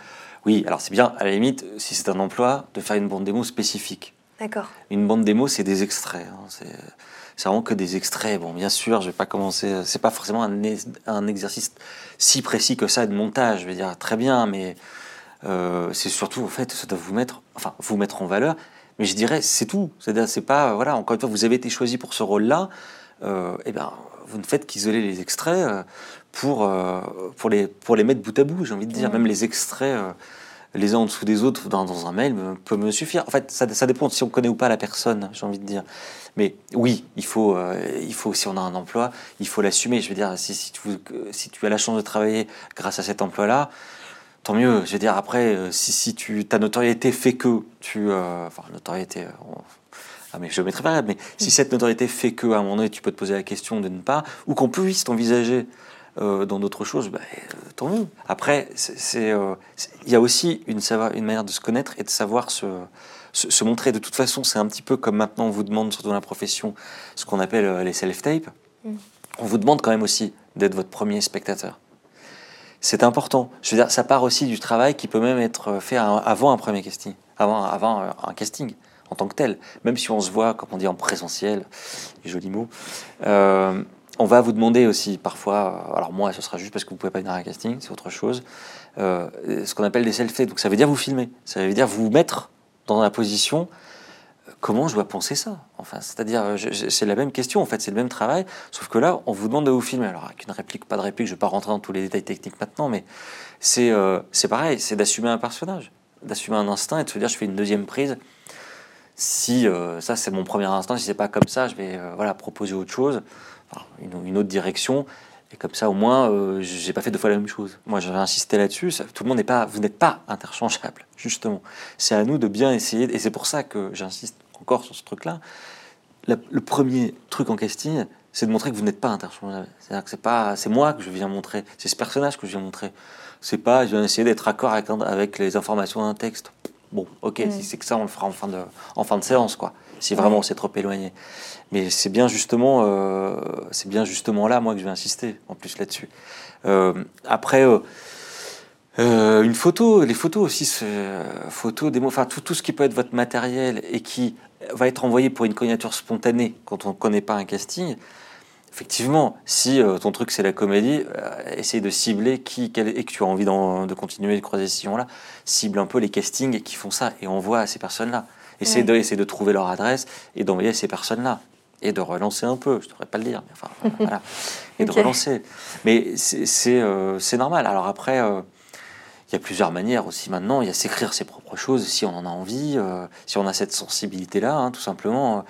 oui, alors c'est bien, à la limite, si c'est un emploi, de faire une bande démo spécifique. D'accord. Une bande démo, c'est des extraits. Hein, c'est vraiment que des extraits. Bon, bien sûr, je vais pas commencer. C'est pas forcément un, un, exercice si précis que ça de montage. Je vais dire très bien, mais euh, c'est surtout, en fait, ça doit vous mettre, enfin, vous mettre en valeur. Mais je dirais, c'est tout. C'est-à-dire, c'est pas, voilà, encore une fois, vous avez été choisi pour ce rôle-là. Euh, et eh ben, vous ne faites qu'isoler les extraits euh, pour, pour, les, pour les mettre bout à bout, j'ai envie de dire. Même les extraits les uns en dessous des autres dans, un mail peut me suffire. En fait, ça, ça, dépend si on connaît ou pas la personne, j'ai envie de dire. Mais oui, il faut, euh, il faut, si on a un emploi, il faut l'assumer. Je veux dire, si, si, tu, si tu as la chance de travailler grâce à cet emploi-là, tant mieux. Je veux dire, après, euh, si, si tu, ta notoriété fait que tu. Euh, enfin, notoriété. ah, mais je mettrai pas mais si cette notoriété fait que, à un moment donné, tu peux te poser la question de ne pas, ou qu'on puisse t'envisager euh, dans d'autres choses, bah, tant mieux. Après, il y a aussi une, une manière de se connaître et de savoir se, se, montrer. De toute façon, c'est un petit peu comme maintenant on vous demande, surtout dans la profession, ce qu'on appelle les self-tapes. Mm. On vous demande quand même aussi d'être votre premier spectateur. C'est important. Ça part aussi du travail qui peut même être fait avant un premier casting, avant, avant un casting en tant que tel. Même si on se voit, comme on dit, en présentiel, les jolis mots. Euh, on va vous demander aussi parfois, alors moi ce sera juste parce que vous pouvez pas venir à un casting, c'est autre chose, euh, ce qu'on appelle des self-tapes. Donc ça veut dire vous filmer, ça veut dire vous mettre dans la position euh, comment je dois penser ça Enfin, c'est-à-dire, euh, c'est la même question, en fait, c'est le même travail, sauf que là, on vous demande de vous filmer. Alors, avec une réplique, pas de réplique, je ne vais pas rentrer dans tous les détails techniques maintenant, mais c'est c'est pareil, c'est d'assumer un personnage, d'assumer un instinct et de se dire, je fais une deuxième prise. Si ça, c'est mon premier instinct, si c'est pas comme ça, je vais voilà, proposer autre chose une, autre direction. Et comme ça, au moins, euh, j'ai pas fait deux fois la même chose. Moi, j'avais insisté là-dessus. Tout le monde n'est pas, vous n'êtes pas interchangeable, (laughs) justement. C'est à nous de bien essayer. Et c'est pour ça que j'insiste encore sur ce truc-là. Le premier truc en casting, c'est de montrer que vous n'êtes pas interchangeable. C'est-à-dire que c'est pas, c'est moi que je viens montrer. C'est ce personnage que je viens montrer. C'est pas, je viens essayer d'être accord avec, les informations d'un texte. Bon, ok, si c'est que ça, on le fera en fin de, en fin de séance, quoi. Si vraiment c'est trop éloigné. Mais c'est bien justement, euh, c'est bien justement là, moi, que je vais insister, en plus là-dessus. Euh, après, euh, une photo, les photos aussi, photos, des enfin tout, tout ce qui peut être votre matériel et qui va être envoyé pour une candidature spontanée quand on ne connaît pas un casting. Effectivement, si ton truc c'est la comédie, essaye de cibler qui et que tu as envie de continuer de croiser ce sillon-là, cible un peu les castings qui font ça et envoie à ces personnes-là. Essaye, de, de trouver leur adresse et d'envoyer à ces personnes-là et de relancer un peu. Je ne devrais pas le dire, mais enfin, voilà. (laughs) Et de relancer. Mais c'est euh, normal. Alors après, euh, il y a plusieurs manières aussi maintenant. Il y a s'écrire ses propres choses si on en a envie, euh, si on a cette sensibilité-là, hein, tout simplement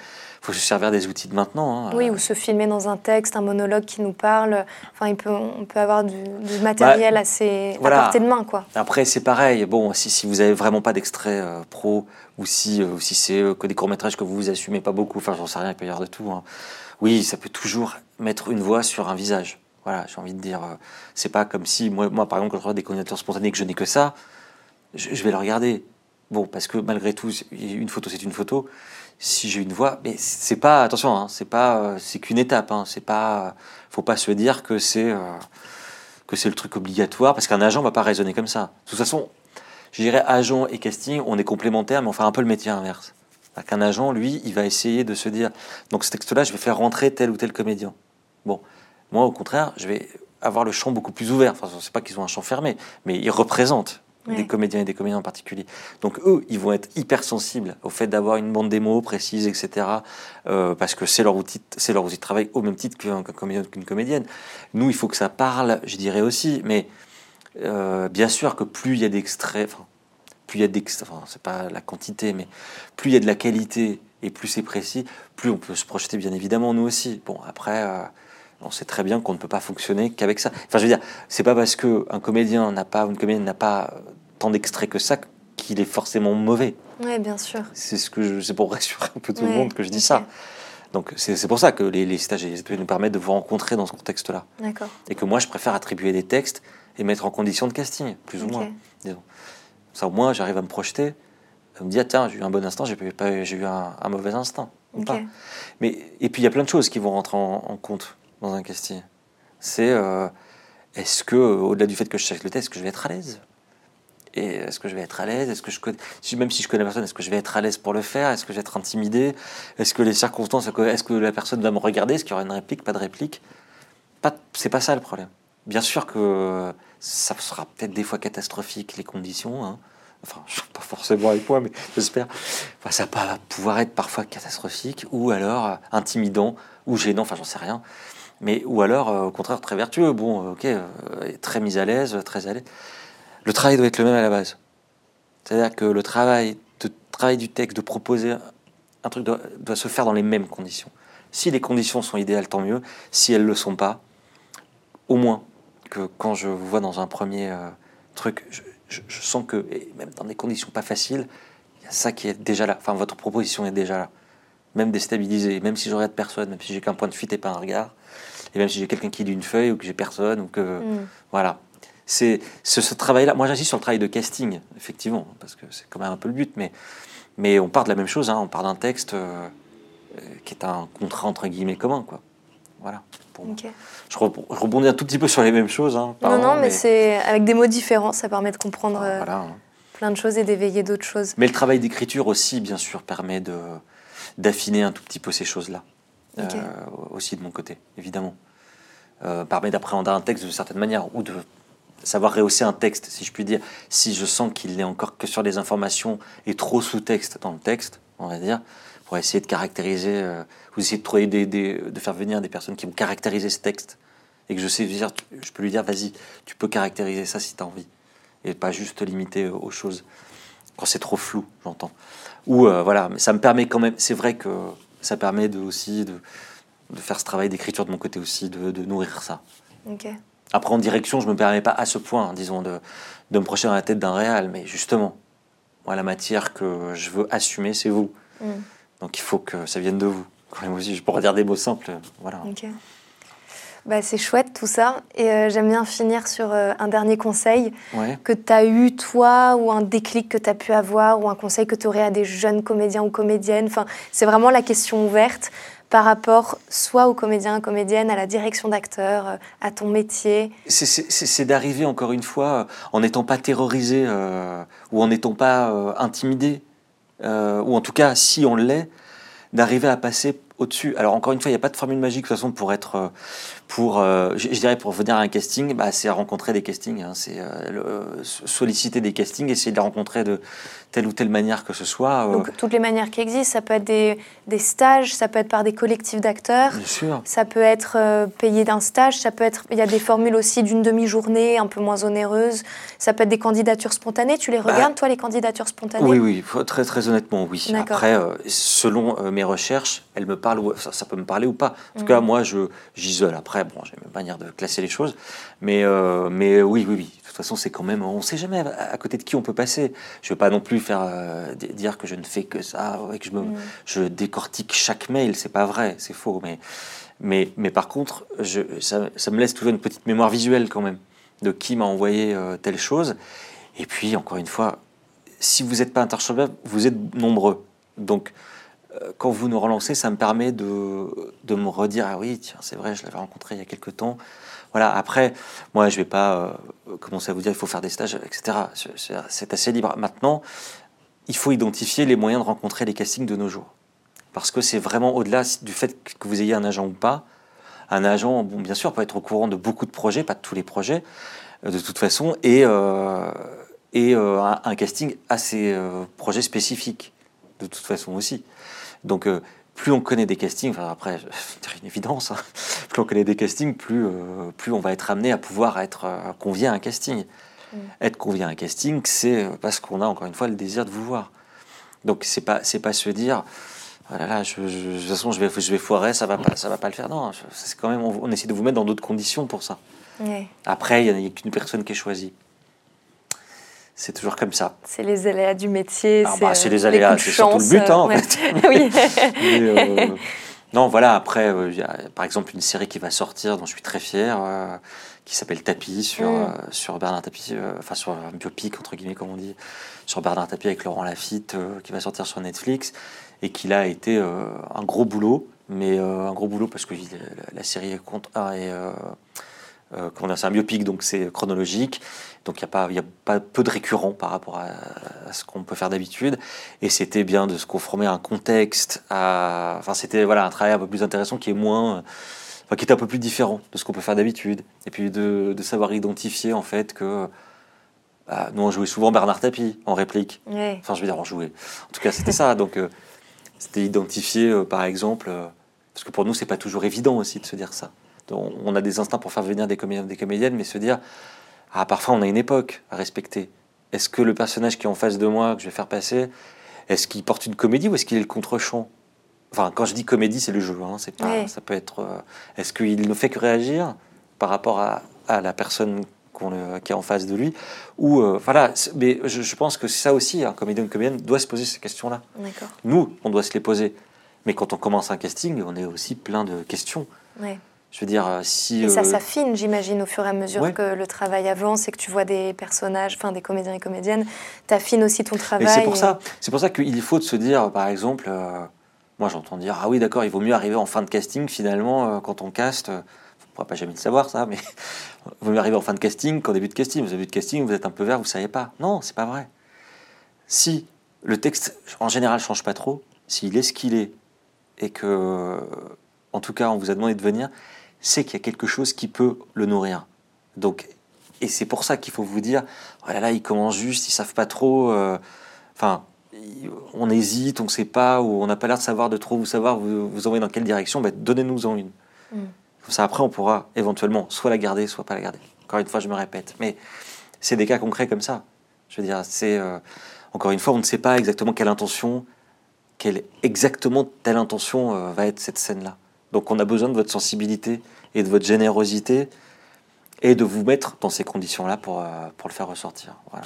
faut se servir des outils de maintenant. Hein. Oui, ou se filmer dans un texte, un monologue qui nous parle. Enfin, il peut, on peut avoir du, matériel bah, assez à portée de main, quoi. Après, c'est pareil. Bon, si, si vous avez vraiment pas d'extrait euh, pro, ou si, euh, si c'est euh, que des courts métrages que vous vous assumez pas beaucoup, enfin, j'en sais rien, il peut y avoir de tout. Hein. Oui, ça peut toujours mettre une voix sur un visage. Voilà, j'ai envie de dire, c'est pas comme si moi, moi, par exemple, quand je regarde des candidatures spontanées que je n'ai que ça, je, je vais le regarder. Bon, parce que malgré tout, une photo, c'est une photo si j'ai une voix, mais c'est pas attention, hein, c'est pas euh, c'est qu'une étape. Hein, c'est pas, faut pas se dire que c'est euh, que c'est le truc obligatoire parce qu'un agent va pas raisonner comme ça. De toute façon, je dirais agent et casting, on est complémentaires, mais on fait un peu le métier inverse. Qu'un agent, lui, il va essayer de se dire, donc ce texte-là, je vais faire rentrer tel ou tel comédien. Bon, moi, au contraire, je vais avoir le champ beaucoup plus ouvert. Enfin, c'est pas qu'ils ont un champ fermé, mais ils représentent des comédiens et des comédiens en particulier. Donc eux, ils vont être hyper sensibles au fait d'avoir une bande démo précise, etc. Euh, parce que c'est leur outil, c'est leur outil de travail au même titre qu'un comédien qu'une comédienne. Nous, il faut que ça parle, je dirais aussi, mais euh, bien sûr que plus il y a d'extraits, enfin, plus il y a d'extraits, enfin, c'est pas la quantité, mais plus il y a de la qualité et plus c'est précis, plus on peut se projeter, bien évidemment, nous aussi. Bon, après. Euh, on sait très bien qu'on ne peut pas fonctionner qu'avec ça. Enfin, je veux dire, c'est pas parce qu'un comédien n'a pas, une comédienne n'a pas tant d'extraits que ça qu'il est forcément mauvais. Oui, bien sûr. C'est ce que c'est pour rassurer un peu tout le monde que je dis ça. Donc c'est pour ça que les, les stages nous permettent de vous rencontrer dans ce contexte-là. D'accord. Et que moi, je préfère attribuer des textes et mettre en condition de casting, plus ou moins. Disons. Ça, au moins, j'arrive à me projeter, à me dire, tiens, j'ai eu un bon instant, j'ai eu un, un, mauvais instant. Mais, et puis, il y a plein de choses qui vont rentrer en compte dans un casting. C'est euh, est-ce que, au-delà du fait que je sache le est-ce que je vais être à l'aise? Et est-ce que je vais être à l'aise? Est-ce que même si je connais la personne, est-ce que je vais être à l'aise pour le faire? Est-ce que je vais être intimidé? Est-ce que les circonstances, est-ce que la personne va me regarder? Est-ce qu'il y aura une réplique? Pas de réplique? Pas, C'est pas ça le problème. Bien sûr que ça sera peut-être des fois catastrophique les conditions. Hein. Enfin, (laughs) pas forcément avec moi, mais j'espère. Enfin, ça va pouvoir être parfois catastrophique ou alors euh, intimidant ou gênant, enfin j'en sais rien. Mais, ou alors, euh, au contraire, très vertueux. Bon, euh, ok, très mis à l'aise, très à l'aise. Le travail doit être le même à la base. C'est-à-dire que le travail, de, travail du texte, de proposer un truc, doit, doit se faire dans les mêmes conditions. Si les conditions sont idéales, tant mieux. Si elles ne le sont pas, au moins que quand je vous vois dans un premier euh, truc, je, je- je sens que, et même dans des conditions pas faciles, il y a ça qui est déjà là. Enfin, votre proposition est déjà là. Même déstabilisée, même si je regarde personne, même si j'ai qu'un point de fuite et pas un regard, et même si j'ai quelqu'un qui lit une feuille ou que j'ai personne, ou que. Mm. Voilà. C'est ce, ce travail-là. Moi, j'insiste sur le travail de casting, effectivement, parce que c'est quand même un peu le but, mais, mais on part de la même chose. hein. on part d'un texte euh, euh, qui est un contrat entre guillemets commun, quoi. Voilà. pour. Je, re- je rebondis un tout petit peu sur les mêmes choses. Hein, Non, non, mais, c'est avec des mots différents, ça permet de comprendre euh, Voilà. hein. plein de choses et d'éveiller d'autres choses. Mais le travail d'écriture aussi, bien sûr, permet de d'affiner un tout petit peu ces choses-là. Euh, aussi de mon côté, évidemment. Euh, permet d'appréhender un texte de certaine manière ou de savoir rehausser un texte, si je puis dire. Si je sens qu'il n'est encore que sur des informations et trop sous-texte dans le texte, on va dire, pour essayer de caractériser, euh, ou essayer de trouver des, de faire venir des personnes qui vont caractériser ce texte et que je sais je peux lui dire, vas-y, tu peux caractériser ça si tu as envie et pas juste te limiter aux choses quand c'est trop flou, j'entends. Ou euh, voilà, ça me permet quand même. C'est vrai que ça permet aussi de, de faire ce travail d'écriture de mon côté aussi, de, de nourrir ça. Ok. Après, en direction, je me permets pas à ce point, disons, de, de me projeter dans la tête d'un réal, mais justement, moi, la matière que je veux assumer, c'est vous. Mm. Donc il faut que ça vienne de vous. Quand même aussi, je pourrais dire des mots simples, voilà. Ok. Bah, c'est chouette tout ça. Et euh, j'aime bien finir sur euh, un dernier conseil Ouais. que tu as eu toi ou un déclic que tu as pu avoir ou un conseil que tu aurais à des jeunes comédiens ou comédiennes. Enfin, c'est vraiment la question ouverte par rapport soit aux comédiens, comédiennes, à la direction d'acteurs, euh, à ton métier. C'est- d'arriver encore une fois euh, en n'étant pas terrorisé euh, ou en n'étant pas intimidé, ou en tout cas si on l'est, d'arriver à passer au-dessus. Alors encore une fois, il n'y a pas de formule magique de toute façon pour être, euh, pour, euh, je, je dirais pour venir à un casting, bah, c'est rencontrer des castings, hein, c'est euh, euh, solliciter des castings, essayer de les rencontrer de telle ou telle manière que ce soit. euh, Donc, toutes les manières qui existent, ça peut être des, des stages, ça peut être par des collectifs d'acteurs. Ça peut être payé d'un stage, ça peut être. Il y a des formules aussi d'une demi-journée, un peu moins onéreuses. Ça peut être des candidatures spontanées. Tu les Bah, regardes, toi, les candidatures spontanées? Oui, oui, très, très honnêtement, oui. Après, selon mes recherches, elles me ça, ça peut me parler ou pas. En tout cas, moi, je j'isole. Après, bon, j'ai une manière de classer les choses, mais, euh, mais oui, oui, oui. De toute façon, c'est quand même, on ne sait jamais à, côté de qui on peut passer. Je ne veux pas non plus faire euh, di- dire que je ne fais que ça, ouais, que je, me, je décortique chaque mail. C'est pas vrai, c'est faux. Mais, mais, mais par contre, je, ça, ça me laisse toujours une petite mémoire visuelle quand même de qui m'a envoyé euh, telle chose. Et puis, encore une fois, si vous n'êtes pas interchangeable, vous êtes nombreux. Donc, quand vous nous relancez, ça me permet de, me redire Ah oui, tiens, c'est vrai, je l'avais rencontré il y a quelques temps. Voilà, après, moi, je ne vais pas euh, commencer à vous dire il faut faire des stages, etc. C'est- assez libre. Maintenant, il faut identifier les moyens de rencontrer les castings de nos jours. Parce que c'est vraiment au-delà du fait que vous ayez un agent ou pas. Un agent, bon, bien sûr, peut être au courant de beaucoup de projets, pas de tous les projets, euh, de toute façon, et, euh, et euh, un, un casting a ses euh, projets spécifiques, de toute façon aussi. Donc, euh, plus on connaît des castings, enfin après, c'est une évidence, hein, (laughs) plus on connaît des castings, plus, euh, plus on va être amené à pouvoir être euh, convié à un casting. Mm. Être convié à un casting, c'est parce qu'on a encore une fois le désir de vous voir. Donc, c'est pas, c'est pas se dire, voilà, là, je, je- de toute façon, je vais, je vais foirer, ça va pas, ça va pas le faire. Non, c'est quand même, on, on essaie de vous mettre dans d'autres conditions pour ça. Après, il n'y a, qu'une personne qui est choisie. C'est toujours comme ça. C'est les aléas du métier. Ah bah, c'est euh, les aléas, c'est surtout le but, hein, en ouais. fait. (laughs) oui. (laughs) Mais, euh, non, voilà, après, euh, il y a par exemple une série qui va sortir dont je suis très fier, euh, qui s'appelle Tapis, sur, Mm. sur Bernard Tapis, euh, enfin sur un biopic, entre guillemets, comme on dit, sur Bernard Tapis avec Laurent Lafitte, qui va sortir sur Netflix, et qui là a été un gros boulot, mais un gros boulot parce que la, série compte, ah, euh, dire, c'est un biopic, donc c'est chronologique, donc il n'y a, pas- y a pas peu de récurrents par rapport à, à ce qu'on peut faire d'habitude. Et c'était bien de se conformer à un contexte, à... enfin c'était voilà, un travail un peu plus intéressant qui est moins, enfin, qui est un peu plus différent de ce qu'on peut faire d'habitude. Et puis de, de savoir identifier en fait que bah, nous on jouait souvent Bernard Tapie en réplique. Enfin je veux dire on jouait. En tout cas c'était ça. Donc euh, c'était identifier euh, par exemple, euh, parce que pour nous c'est pas toujours évident aussi de se dire ça. Donc, on a des instincts pour faire venir des des comédiennes, mais se dire ah parfois on a une époque à respecter. est-ce que le personnage qui est en face de moi, que je vais faire passer, est-ce qu'il porte une comédie ou est-ce qu'il est le contre-champ? Enfin, quand je dis comédie, c'est le jeu. Hein, c'est pas, Ouais. Ça peut être. euh, est-ce qu'il ne fait que réagir par rapport à, à la personne qu'on le- qui est en face de lui? Ou euh, voilà. Mais je, je pense que c'est ça aussi, un comédien ou une comédienne doit se poser ces questions-là. D'accord. Nous, on doit se les poser. Mais quand on commence un casting, on est aussi plein de questions. Ouais. Je veux dire, euh, si. Et ça euh, s'affine, j'imagine, au fur et à mesure Ouais. que le travail avance et que tu vois des personnages, enfin des comédiens et comédiennes, t'affines aussi ton travail. C'est pour et- ça, c'est pour ça qu'il faut se dire, par exemple, euh, moi j'entends dire, ah oui d'accord, il vaut mieux arriver en fin de casting finalement euh, quand on caste. on ne pourra pas jamais le savoir ça, mais (laughs) il vaut mieux arriver en fin de casting qu'en début de casting. Vous avez début de casting, vous êtes un peu vert, vous savez pas. Non, c'est pas vrai. Si le texte en général change pas trop, s'il est ce qu'il est et que, en tout cas, on vous a demandé de venir, c'est qu'il y a quelque chose qui peut le nourrir. Donc, et c'est pour ça qu'il faut vous dire, oh là là, ils commencent juste, ils savent pas trop. euh, Enfin, on hésite, on ne sait pas, ou on n'a pas l'air de savoir de trop vous savoir, vous, vous envoyer dans quelle direction. Ben, Donnez-nous-en une. Mm. Comme ça, après, on pourra éventuellement soit la garder, soit pas la garder. Encore une fois, je me répète, mais c'est des cas concrets comme ça. Je veux dire, c'est euh, encore une fois, on ne sait pas exactement quelle intention, quelle exactement telle intention euh, va être cette scène-là. Donc, on a besoin de votre sensibilité et de votre générosité et de vous mettre dans ces conditions-là pour, euh, pour le faire ressortir. Voilà.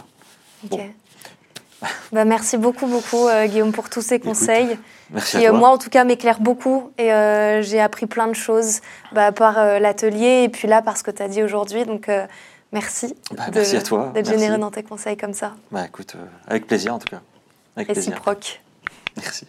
Bon. (laughs) Bah, merci beaucoup, beaucoup, euh, Guillaume, pour tous ces conseils. Merci qui, à euh, toi. moi, en tout cas, m'éclairent beaucoup. Et j'ai appris plein de choses bah, par l'atelier et puis là, par ce que tu as dit aujourd'hui. Donc, merci, Bah, de- merci à toi. d'être généreux dans tes conseils comme ça. Bah écoute, avec plaisir en tout cas. Avec plaisir. Réciproque. Merci.